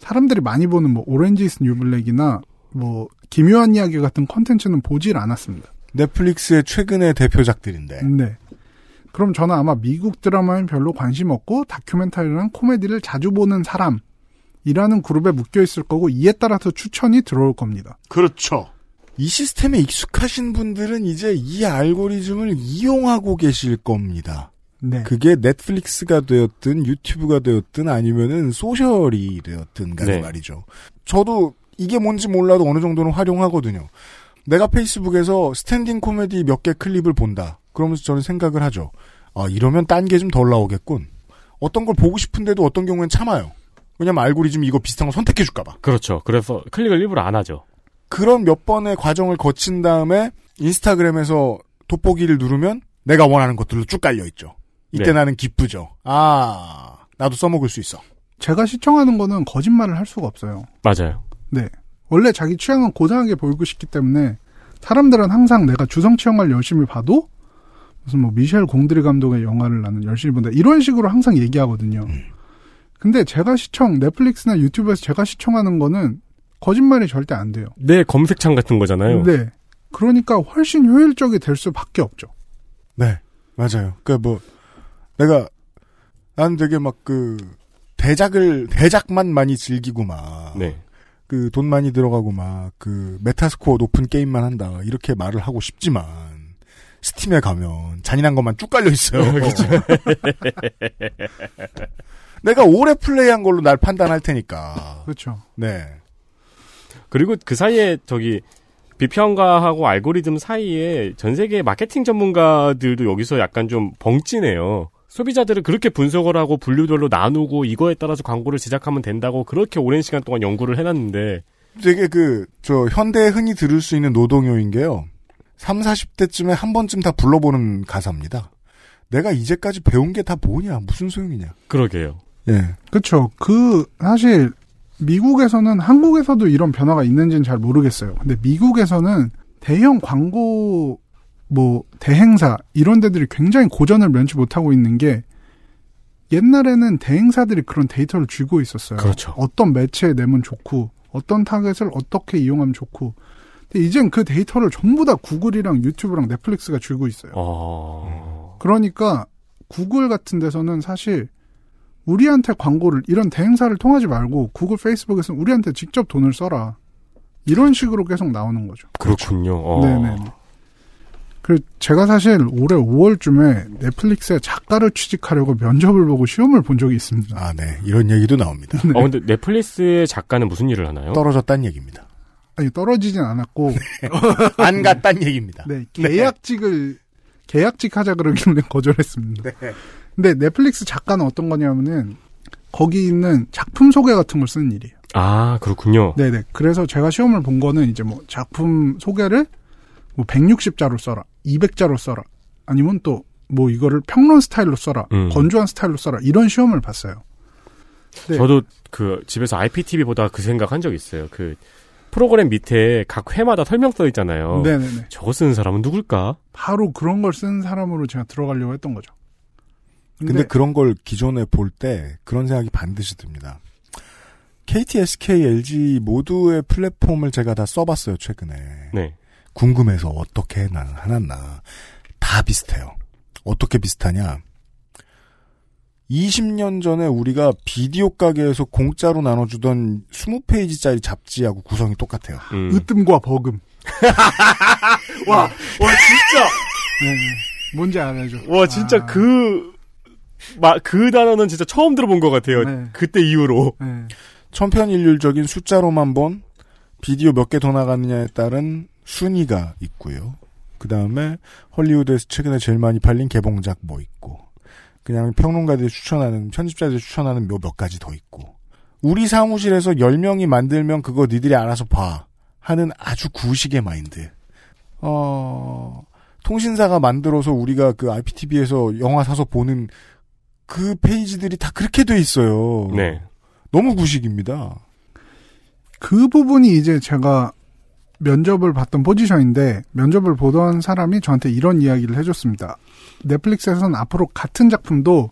사람들이 많이 보는 뭐 Orange Is New Black이나 뭐 기묘한 이야기 같은 컨텐츠는 보질 않았습니다. 넷플릭스의 최근의 대표작들인데. 네. 그럼 저는 아마 미국 드라마엔 별로 관심 없고 다큐멘터리랑 코미디를 자주 보는 사람이라는 그룹에 묶여 있을 거고 이에 따라서 추천이 들어올 겁니다. 그렇죠. 이 시스템에 익숙하신 분들은 이제 이 알고리즘을 이용하고 계실 겁니다. 네. 그게 넷플릭스가 되었든 유튜브가 되었든 아니면은 social이 되었든 간에 네. 말이죠. 저도 이게 뭔지 몰라도 어느 정도는 활용하거든요. 내가 페이스북에서 standing 코미디 몇 개 클립을 본다. 그러면서 저는 생각을 하죠. 아, 이러면 딴 게 좀 덜 나오겠군. 어떤 걸 보고 싶은데도 어떤 경우엔 참아요. 왜냐면 알고리즘이 이거 비슷한 거 선택해줄까봐. 그렇죠. 그래서 클릭을 일부러 안 하죠. 그런 몇 번의 과정을 거친 다음에 인스타그램에서 돋보기를 누르면 내가 원하는 것들로 쭉 깔려 있죠. 이때 네. 나는 기쁘죠. 아, 나도 써먹을 수 있어. 제가 시청하는 거는 거짓말을 할 수가 없어요. 맞아요. 네. 원래 자기 취향은 고상하게 보이고 싶기 때문에 사람들은 항상 내가 주성 취향을 열심히 봐도 무슨 뭐 미셸 공드리 감독의 영화를 나는 열심히 본다 이런 식으로 항상 얘기하거든요. 근데 제가 시청 넷플릭스나 유튜브에서 제가 시청하는 거는 거짓말이 절대 안 돼요. 내 검색창 같은 거잖아요. 네. 그러니까 훨씬 효율적이 될 수밖에 없죠. 네, 맞아요. 그니까 뭐, 내가, 난 되게 막 그, 대작을, 대작만 많이 즐기고 막, 네. 그돈 많이 들어가고 막, 그, 메타스코어 높은 게임만 한다. 이렇게 말을 하고 싶지만, 스팀에 가면 잔인한 것만 쭉 깔려 있어요. 그렇죠. 내가 오래 플레이한 걸로 날 판단할 테니까. 그렇죠. 네. 그리고 그 사이에 저기 비평가하고 알고리즘 사이에 전 세계 마케팅 전문가들도 여기서 약간 좀 벙찌네요. 소비자들을 그렇게 분석을 하고 분류별로 나누고 이거에 따라서 광고를 제작하면 된다고 그렇게 오랜 시간 동안 연구를 해놨는데 되게 그, 저, 현대에 흔히 들을 수 있는 노동요인 게요. 3, 40대쯤에 한 번쯤 다 불러보는 가사입니다. 내가 이제까지 배운 게 다 뭐냐, 무슨 소용이냐. 그러게요. 예. 그렇죠. 그 사실 미국에서는 한국에서도 이런 변화가 있는지는 잘 모르겠어요. 근데 미국에서는 대형 광고 뭐 대행사 이런 데들이 굉장히 고전을 면치 못하고 있는 게 옛날에는 대행사들이 그런 데이터를 쥐고 있었어요. 그렇죠. 어떤 매체에 내면 좋고 어떤 타겟을 어떻게 이용하면 좋고. 근데 이젠 그 데이터를 전부 다 구글이랑 유튜브랑 넷플릭스가 쥐고 있어요. 어... 그러니까 구글 같은 데서는 사실 우리한테 광고를 이런 대행사를 통하지 말고 구글 페이스북에서 우리한테 직접 돈을 써라. 이런 식으로 계속 나오는 거죠. 그렇군요. 어. 네네. 그 제가 사실 올해 5월쯤에 넷플릭스에 작가를 취직하려고 면접을 보고 시험을 본 적이 있습니다. 아, 네. 이런 얘기도 나옵니다. 네. 어, 근데 넷플릭스의 작가는 무슨 일을 하나요? 떨어졌다는 얘기입니다. 아니 떨어지진 않았고 안 갔단 얘기입니다. 네, 계약직을 계약직 하자 그러길래 거절했습니다. 네. 근데 넷플릭스 작가는 어떤 거냐면은 거기 있는 작품 소개 같은 걸 쓰는 일이에요. 아, 그렇군요. 네네. 그래서 제가 시험을 본 거는 이제 뭐 작품 소개를 뭐 160자로 써라, 200자로 써라, 아니면 또 뭐 이거를 평론 스타일로 써라, 음. 건조한 스타일로 써라 이런 시험을 봤어요. 네. 저도 그 집에서 IPTV 보다가 그 생각 한 적 있어요. 그 프로그램 밑에 각 회마다 설명 써 있잖아요. 네네네. 저거 쓰는 사람은 누굴까? 바로 그런 걸 쓰는 사람으로 제가 들어가려고 했던 거죠. 근데, 그런 걸 기존에 볼 때 그런 생각이 반드시 듭니다. KT, SK, LG 모두의 플랫폼을 제가 다 써봤어요, 최근에. 네. 궁금해서 어떻게 나, 해놨나. 다 비슷해요. 어떻게 비슷하냐. 20년 전에 우리가 비디오 가게에서 공짜로 나눠주던 20페이지짜리 잡지하고 구성이 똑같아요. 음. 으뜸과 버금. 와, 와, 진짜! 네, 뭔지 알아죠. 와, 진짜 아, 그, 마, 그 단어는 진짜 처음 들어본 것 같아요. 네. 그때 이후로. 네. 천편일률적인 숫자로만 본 비디오 몇 개 더 나갔느냐에 따른 순위가 있고요. 그 다음에 헐리우드에서 최근에 제일 많이 팔린 개봉작 뭐 있고, 그냥 평론가들이 추천하는, 편집자들이 추천하는 몇, 몇 가지 더 있고, 우리 사무실에서 10명이 만들면 그거 니들이 알아서 봐. 하는 아주 구식의 마인드. 어, 통신사가 만들어서 우리가 그 IPTV에서 영화 사서 보는 그 페이지들이 다 그렇게 돼 있어요. 네. 너무 구식입니다. 그 부분이 이제 제가 면접을 봤던 포지션인데 면접을 보던 사람이 저한테 이런 이야기를 해줬습니다. 넷플릭스에서는 앞으로 같은 작품도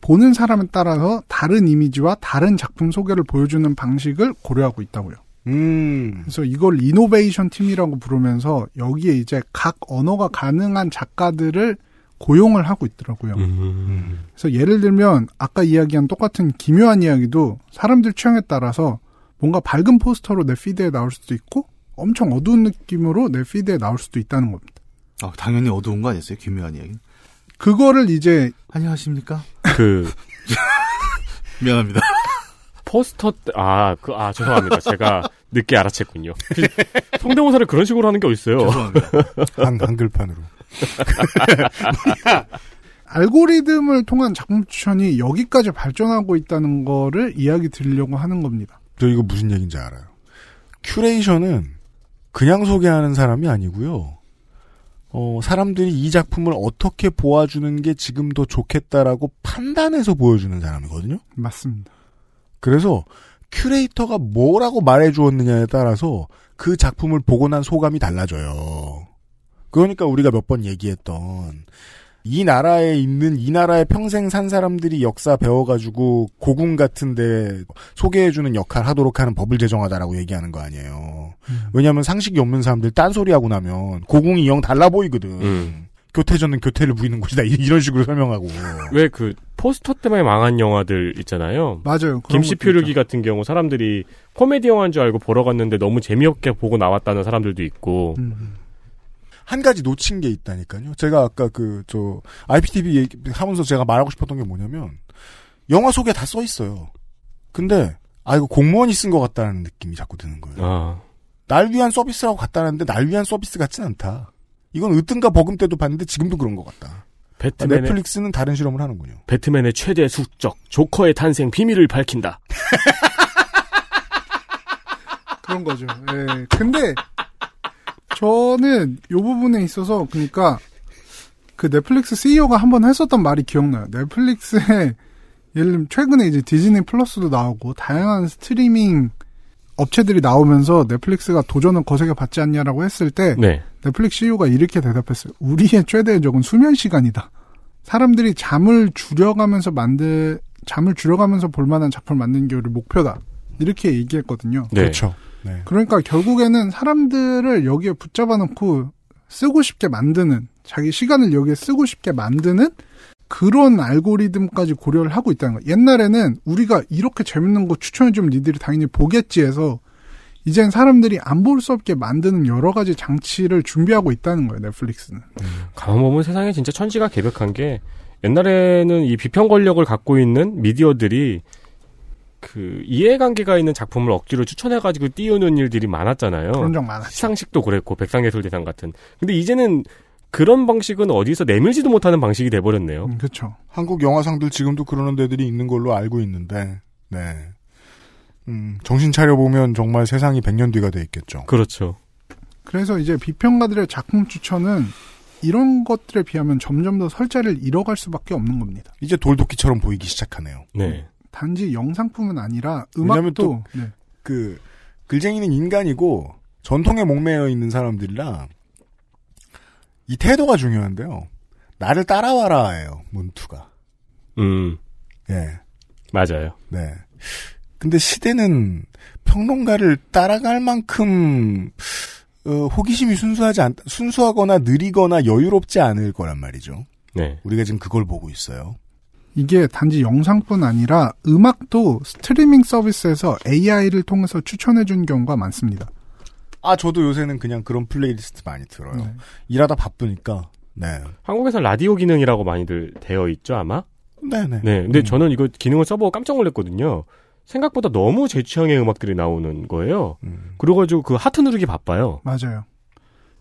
보는 사람에 따라서 다른 이미지와 다른 작품 소개를 보여주는 방식을 고려하고 있다고요. 음. 그래서 이걸 이노베이션 팀이라고 부르면서 여기에 이제 각 언어가 가능한 작가들을 고용을 하고 있더라고요. 음. 그래서 예를 들면 아까 이야기한 똑같은 기묘한 이야기도 사람들 취향에 따라서 뭔가 밝은 포스터로 내 피드에 나올 수도 있고 엄청 어두운 느낌으로 내 피드에 나올 수도 있다는 겁니다. 아, 당연히 어두운 거 아니었어요? 기묘한 이야기. 그거를 이제 안녕하십니까? 그, 미안합니다. 포스터 때, 아, 그, 아, 죄송합니다. 제가 늦게 알아챘군요. 성대모사를 그런 식으로 하는 게 어딨어요. 죄송합니다. 한, 한글판으로. 알고리즘을 통한 작품 추천이 여기까지 발전하고 있다는 거를 이야기 드리려고 하는 겁니다. 저 이거 무슨 얘기인지 알아요. curation은 그냥 소개하는 사람이 아니고요. 어, 사람들이 이 작품을 어떻게 보아주는 게 지금 더 좋겠다라고 판단해서 보여주는 사람이거든요. 맞습니다. 그래서 큐레이터가 뭐라고 말해주었느냐에 따라서 그 작품을 보고 난 소감이 달라져요. 그러니까 우리가 몇 번 얘기했던 이 나라에 있는 이 나라에 평생 산 사람들이 역사 배워가지고 고궁 같은데 소개해주는 역할 하도록 하는 법을 제정하다라고 얘기하는 거 아니에요. 왜냐하면 상식이 없는 사람들 딴소리 하고 나면 고궁이 영 달라 보이거든. 음. 교태전은 교태를 부리는 곳이다 이- 이런 식으로 설명하고. 왜 그 포스터 때문에 망한 영화들 있잖아요. 맞아요. 그런 김씨 것도 표류기 같은 경우 사람들이 코미디 영화인 줄 알고 보러 갔는데 너무 재미없게 보고 나왔다는 사람들도 있고. 음. 한 가지 놓친 게 있다니까요. 제가 아까 그, 저, IPTV 얘기 하면서 제가 말하고 싶었던 게 뭐냐면, 영화 속에 다 써 있어요. 근데, 아, 이거 공무원이 쓴 것 같다는 느낌이 자꾸 드는 거예요. 아, 날 위한 서비스라고 갖다놨는데, 날 위한 서비스 같진 않다. 이건 으뜸과 버금 때도 봤는데, 지금도 그런 것 같다. 배트맨의, 넷플릭스는 다른 실험을 하는군요. 배트맨의 최대 숙적, 조커의 탄생 비밀을 밝힌다. 그런 거죠. 예. 근데 저는 요 부분에 있어서 그러니까 그 넷플릭스 CEO가 한 번 했었던 말이 기억나요. 넷플릭스에 예를 들면 최근에 이제 디즈니 플러스도 나오고 다양한 스트리밍 업체들이 나오면서 넷플릭스가 도전을 거세게 받지 않냐라고 했을 때 네. 넷플릭스 CEO가 이렇게 대답했어요. 우리의 최대의 적은 수면 시간이다. 사람들이 잠을 줄여가면서 만들 잠을 줄여가면서 볼 만한 작품을 만드는 게 우리 목표다. 이렇게 얘기했거든요. 네. 그렇죠. 네. 그러니까 결국에는 사람들을 여기에 붙잡아 놓고 쓰고 싶게 만드는 자기 시간을 여기에 쓰고 싶게 만드는 그런 알고리즘까지 고려를 하고 있다는 거예요. 옛날에는 우리가 이렇게 재밌는 거 추천해주면 니들이 당연히 보겠지 해서 이젠 사람들이 안 볼 수 없게 만드는 여러 가지 장치를 준비하고 있다는 거예요, 넷플릭스는. 가만 보면 세상에 진짜 천지가 개벽한 게 옛날에는 이 비평 권력을 갖고 있는 미디어들이 그 이해관계가 있는 작품을 억지로 추천해가지고 띄우는 일들이 많았잖아요. 그런 적 많았죠. 시상식도 그랬고 백상예술대상 같은. 근데 이제는 그런 방식은 어디서 내밀지도 못하는 방식이 돼버렸네요. 음, 그렇죠. 한국 영화상들 지금도 그러는 데들이 있는 걸로 알고 있는데, 네. 음, 정신 차려 보면 정말 세상이 100년 뒤가 돼 있겠죠. 그렇죠. 그래서 이제 비평가들의 작품 추천은 이런 것들에 비하면 점점 더 설자를 잃어갈 수밖에 없는 겁니다. 이제 돌도끼처럼 보이기 시작하네요. 네. 단지 영상뿐만 아니라 왜냐면 음악도 또 네. 그 글쟁이는 인간이고 전통에 목매여 있는 사람들이라 이 태도가 중요한데요. 나를 따라와라예요. 문투가. 음. 예. 맞아요. 네. 근데 시대는 평론가를 따라갈 만큼 어, 호기심이 순수하지 않 순수하거나 느리거나 여유롭지 않을 거란 말이죠. 네. 우리가 지금 그걸 보고 있어요. 이게 단지 영상뿐 아니라 음악도 스트리밍 서비스에서 AI를 통해서 추천해 준 경우가 많습니다. 아 저도 요새는 그냥 그런 플레이리스트 많이 들어요. 네. 일하다 바쁘니까. 네. 한국에서 라디오 기능이라고 많이들 되어 있죠, 아마? 네네. 네. 근데 저는 이거 기능을 써보고 깜짝 놀랐거든요. 생각보다 너무 제 취향의 음악들이 나오는 거예요. 그래가지고 그 하트 누르기 바빠요. 맞아요.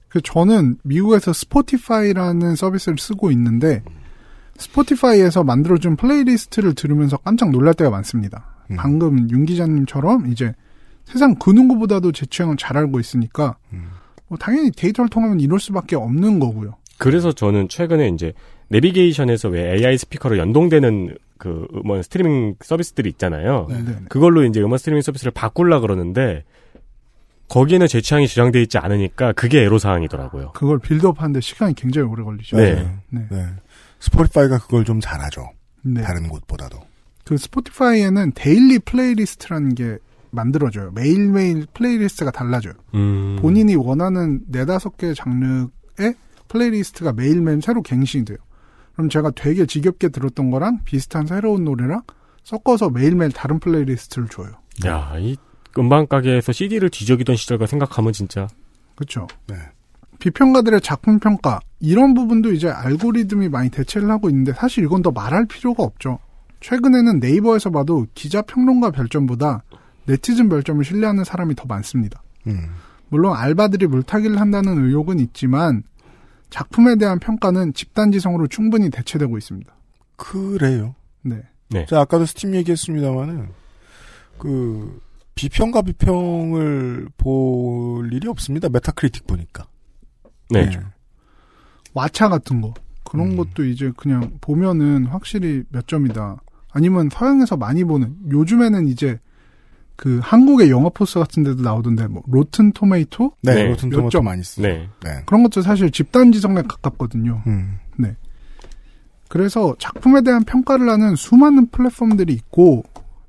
그 저는 미국에서 스포티파이라는 서비스를 쓰고 있는데 스포티파이에서 만들어준 playlist를 들으면서 깜짝 놀랄 때가 많습니다. 방금 윤 기자님처럼 이제 세상 그 누구보다도 제 취향을 잘 알고 있으니까 뭐 당연히 데이터를 통하면 이럴 수밖에 없는 거고요. 그래서 저는 최근에 이제 내비게이션에서 왜 AI 스피커로 연동되는 그 음원 스트리밍 서비스들이 있잖아요. 네, 그걸로 이제 음원 스트리밍 서비스를 바꾸려 그러는데 거기에는 제 취향이 저장돼 있지 않으니까 그게 애로 사항이더라고요. 그걸 build-up하는데 시간이 굉장히 오래 걸리죠. 네. 네. 네. 스포티파이가 그걸 좀 잘하죠. 네. 다른 곳보다도. 그 스포티파이에는 daily playlist라는 게 만들어져요. 매일매일 playlist가 달라져요. 음. 본인이 원하는 네다섯 개 장르의 playlist가 매일매일 새로 갱신이 돼요. 그럼 제가 되게 지겹게 들었던 거랑 비슷한 새로운 노래랑 섞어서 매일매일 다른 playlist를 줘요. 야, 이 음반 가게에서 CD를 뒤적이던 시절과 생각하면 진짜 그렇죠. 네. 비평가들의 작품 평가 이런 부분도 이제 알고리즘이 많이 대체를 하고 있는데 사실 이건 더 말할 필요가 없죠. 최근에는 네이버에서 봐도 기자 평론가 별점보다 네티즌 별점을 신뢰하는 사람이 더 많습니다. 음. 물론 알바들이 물타기를 한다는 의혹은 있지만 작품에 대한 평가는 집단지성으로 충분히 대체되고 있습니다. 그래요. 네. 네. 자, 아까도 스팀 얘기했습니다만은, 그, 비평과 비평을 볼 일이 없습니다. Metacritic 보니까. 네. 와차 같은 거 그런 것도 이제 그냥 보면은 확실히 몇 점이다. 아니면 서양에서 많이 보는 요즘에는 이제 그 한국의 영화 포스터 같은 데도 나오던데 뭐 Rotten Tomato 네, 네. Rotten 점? 많이 쓰죠. 네. 네. 그런 것도 사실 집단 지성에 가깝거든요. 음. 네. 그래서 작품에 대한 평가를 하는 수많은 플랫폼들이 있고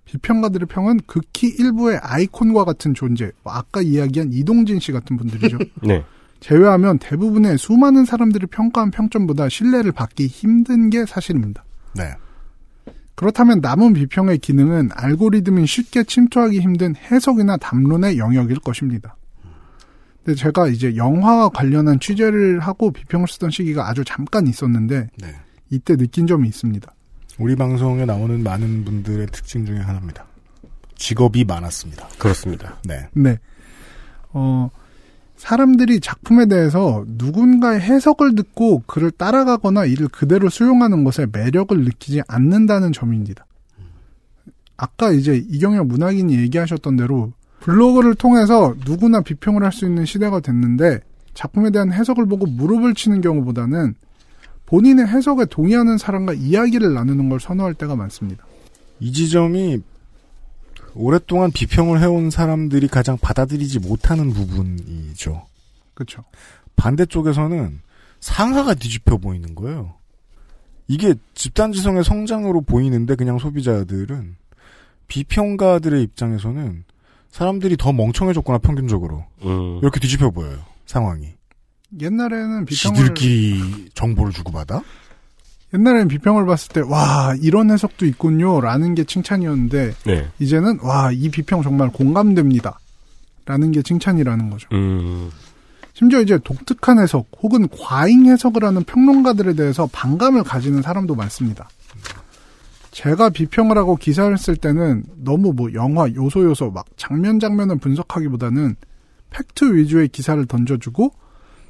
비평가들의 평은 극히 일부의 아이콘과 같은 존재, 뭐 아까 이야기한 이동진 씨 같은 분들이죠. 네. 제외하면 대부분의 수많은 사람들이 평가한 평점보다 신뢰를 받기 힘든 게 사실입니다. 네. 그렇다면 남은 비평의 기능은 알고리즘이 쉽게 침투하기 힘든 해석이나 담론의 영역일 것입니다. 근데 제가 이제 영화와 관련한 취재를 하고 비평을 쓰던 시기가 아주 잠깐 있었는데 네. 이때 느낀 점이 있습니다. 우리 방송에 나오는 많은 분들의 특징 중에 하나입니다. 직업이 많았습니다. 그렇습니다. 네. 네. 어, 사람들이 작품에 대해서 누군가의 해석을 듣고 그를 따라가거나 이를 그대로 수용하는 것에 매력을 느끼지 않는다는 점입니다. 아까 이제 이경영 문학인이 얘기하셨던 대로 블로그를 통해서 누구나 비평을 할 수 있는 시대가 됐는데 작품에 대한 해석을 보고 무릎을 치는 경우보다는 본인의 해석에 동의하는 사람과 이야기를 나누는 걸 선호할 때가 많습니다. 이 지점이 오랫동안 비평을 해온 사람들이 가장 받아들이지 못하는 부분이죠. 그렇죠. 반대쪽에서는 상하가 뒤집혀 보이는 거예요. 이게 집단지성의 성장으로 보이는데 그냥 소비자들은 비평가들의 입장에서는 사람들이 더 멍청해졌구나 평균적으로 음. 이렇게 뒤집혀 보여요 상황이. 옛날에는 비평을 지들끼리 정보를 주고받아? 옛날에는 비평을 봤을 때 와 이런 해석도 있군요 라는 게 칭찬이었는데 네. 이제는 와 이 비평 정말 공감됩니다. 라는 게 칭찬이라는 거죠. 음. 심지어 이제 독특한 해석 혹은 과잉 해석을 하는 평론가들에 대해서 반감을 가지는 사람도 많습니다. 제가 비평을 하고 기사를 쓸 때는 너무 뭐 영화 요소 요소 막 장면 장면을 분석하기보다는 팩트 위주의 기사를 던져주고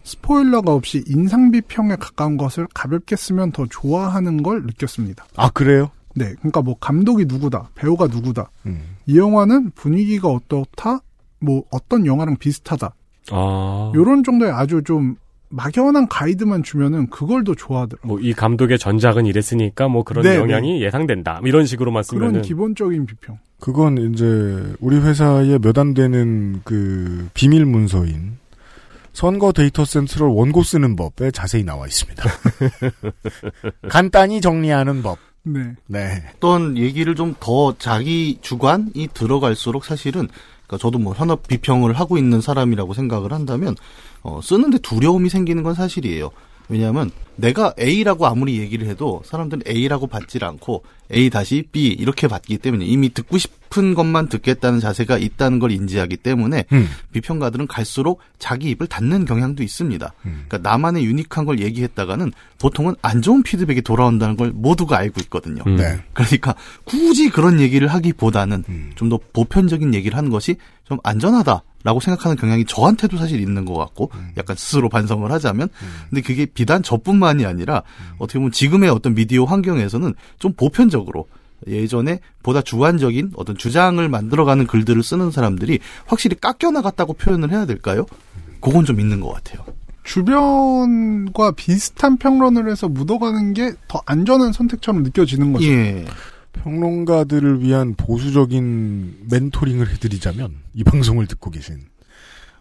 스포일러가 없이 인상 비평에 가까운 것을 가볍게 쓰면 더 좋아하는 걸 느꼈습니다. 아 그래요? 네, 그러니까 뭐 감독이 누구다, 배우가 누구다. 음. 이 영화는 분위기가 어떻다, 뭐 어떤 영화랑 비슷하다. 아. 요런 정도의 아주 좀 막연한 가이드만 주면은 그걸 더 좋아하더라고요. 뭐 이 감독의 전작은 이랬으니까 뭐 그런 네, 영향이 예상된다. 뭐 이런 식으로만 쓰면은 그런 기본적인 비평. 그건 이제 우리 회사에 몇 안 되는 그 비밀 문서인 선거 데이터 센트럴 원고 쓰는 법에 자세히 나와 있습니다. 간단히 정리하는 법. 네. 네. 어떤 얘기를 좀 더 자기 주관이 들어갈수록 사실은 그러니까 저도 뭐 현업 비평을 하고 있는 사람이라고 생각을 한다면 어, 쓰는데 두려움이 생기는 건 사실이에요. 왜냐하면 내가 A라고 아무리 얘기를 해도 사람들은 A라고 받질 않고 A 다시 B 이렇게 받기 때문에 이미 듣고 싶은 것만 듣겠다는 자세가 있다는 걸 인지하기 때문에 음. 비평가들은 갈수록 자기 입을 닫는 경향도 있습니다. 그러니까 나만의 유니크한 걸 얘기했다가는 보통은 안 좋은 피드백이 돌아온다는 걸 모두가 알고 있거든요. 음. 네. 그러니까 굳이 그런 얘기를 하기보다는 좀 더 보편적인 얘기를 하는 것이 좀 안전하다 라고 생각하는 경향이 저한테도 사실 있는 것 같고 약간 스스로 반성을 하자면 근데 그게 비단 저뿐만이 아니라 어떻게 보면 지금의 어떤 미디어 환경에서는 좀 보편적으로 예전에 보다 주관적인 어떤 주장을 만들어가는 글들을 쓰는 사람들이 확실히 깎여 나갔다고 표현을 해야 될까요? 그건 좀 있는 것 같아요. 주변과 비슷한 평론을 해서 묻어가는 게 더 안전한 선택처럼 느껴지는 거죠. 예. 평론가들을 위한 보수적인 멘토링을 해드리자면 이 방송을 듣고 계신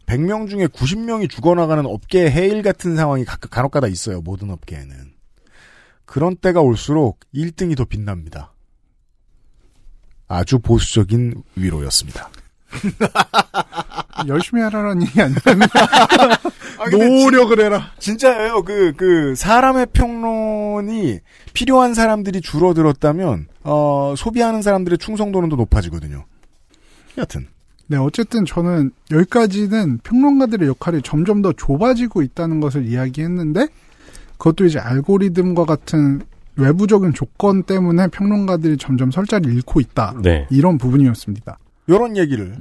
100명 중에 90명이 죽어나가는 업계 해일 같은 상황이 가- 간혹가다 있어요. 모든 업계에는. 그런 때가 올수록 1등이 더 빛납니다. 아주 보수적인 위로였습니다. 열심히 하라는 얘기 아니라면 노력을 해라. 진짜예요. 그, 그, 사람의 평론이 필요한 사람들이 줄어들었다면, 어, 소비하는 사람들의 충성도는 더 높아지거든요. 여튼. 네, 어쨌든 저는 여기까지는 평론가들의 역할이 점점 더 좁아지고 있다는 것을 이야기했는데 그것도 이제 알고리즘과 같은 외부적인 조건 때문에 평론가들이 점점 설 자리를 잃고 있다. 네. 이런 부분이었습니다. 요런 얘기를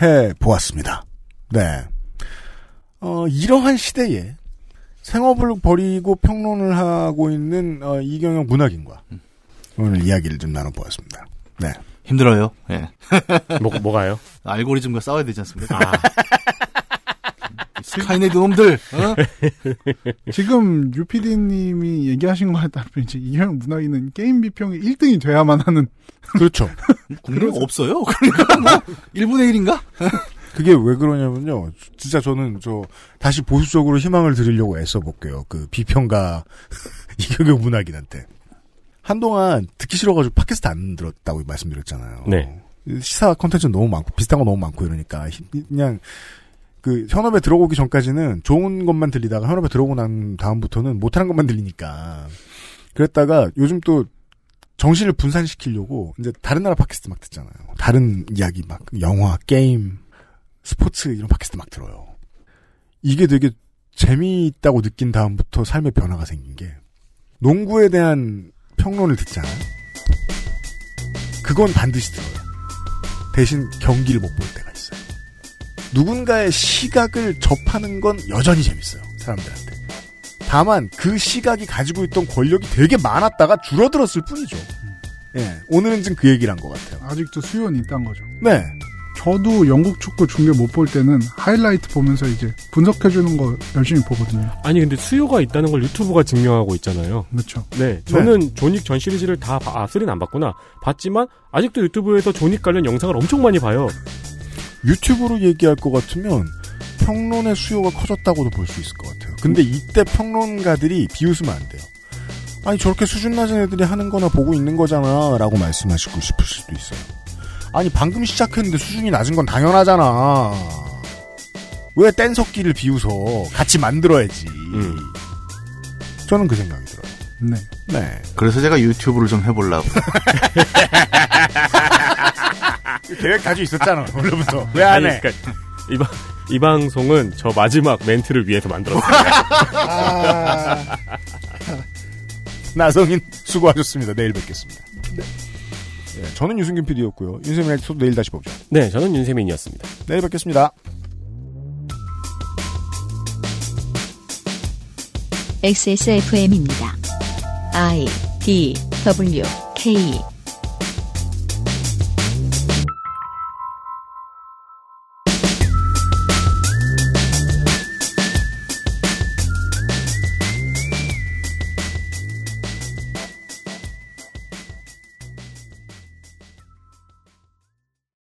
해 보았습니다. 네. 어, 이러한 시대에 생업을 버리고 평론을 하고 있는 어, 이경영 문학인과 오늘 이야기를 좀 나눠보았습니다. 네. 힘들어요. 예. 뭐, 뭐가요? 알고리즘과 싸워야 되지 않습니까? 스카이네드 놈들. 어? 지금 유피디님이 얘기하신 거에 따르면 이제 이형 문학인은 게임 비평이 1등이 돼야만 하는 그렇죠. 국력 없어요. 그러니까 뭐 1분의 1인가? 그게 왜 그러냐면요. 진짜 저는 저 다시 보수적으로 희망을 드리려고 애써 볼게요. 그 비평가 이경영 문학인한테 한동안 듣기 싫어가지고 팟캐스트 안 들었다고 말씀드렸잖아요. 네. 시사 컨텐츠 너무 많고 비슷한 거 너무 많고 이러니까 히- 그냥 그 현업에 들어오기 전까지는 좋은 것만 들리다가 현업에 들어오고 난 다음부터는 못하는 것만 들리니까 그랬다가 요즘 또 정신을 분산시키려고 이제 다른 나라 팟캐스트 막 듣잖아요. 다른 이야기 막 영화, 게임, 스포츠 이런 팟캐스트 막 들어요. 이게 되게 재미있다고 느낀 다음부터 삶의 변화가 생긴 게 농구에 대한 평론을 듣잖아요. 그건 반드시 들어요. 대신 경기를 못 볼 때가 있어요. 누군가의 시각을 접하는 건 여전히 재밌어요. 사람들한테. 다만 그 시각이 가지고 있던 권력이 되게 많았다가 줄어들었을 뿐이죠. 예, 오늘은 지금 그 얘기를 한 것 같아요. 아직도 수요는 있다는 거죠. 네. 저도 영국 축구 중계 못 볼 때는 하이라이트 보면서 이제 분석해주는 거 열심히 보거든요. 아니 근데 수요가 있다는 걸 유튜브가 증명하고 있잖아요. 그렇죠. 네, 저는 존윅 전 시리즈를 다 봐- 아, 쓰리는 안 봤구나. 봤지만 아직도 유튜브에서 존윅 관련 영상을 엄청 많이 봐요. 유튜브로 얘기할 것 같으면 평론의 수요가 커졌다고도 볼 수 있을 것 같아요. 근데 이때 평론가들이 비웃으면 안 돼요. 아니 저렇게 수준 낮은 애들이 하는 거나 보고 있는 거잖아 라고 말씀하시고 싶을 수도 있어요. 아니 방금 시작했는데 수준이 낮은 건 당연하잖아. 왜 뗀석기를 비웃어? 같이 만들어야지. 저는 그 생각이 들어요. 네. 네. 그래서 제가 유튜브를 좀 해보려고. 계획 가지고 있었잖아 원래부터. 왜 안 해? 그러니까 이, 방, 이 방송은 저 마지막 멘트를 위해서 만들었어요. 아. 나성인 수고하셨습니다. 내일 뵙겠습니다. 예, 저는 유승균 PD였고요. 윤세민 에디터도 내일 다시 보죠. 네, 저는 윤세민이었습니다. 내일 뵙겠습니다. XSFM입니다. I D W K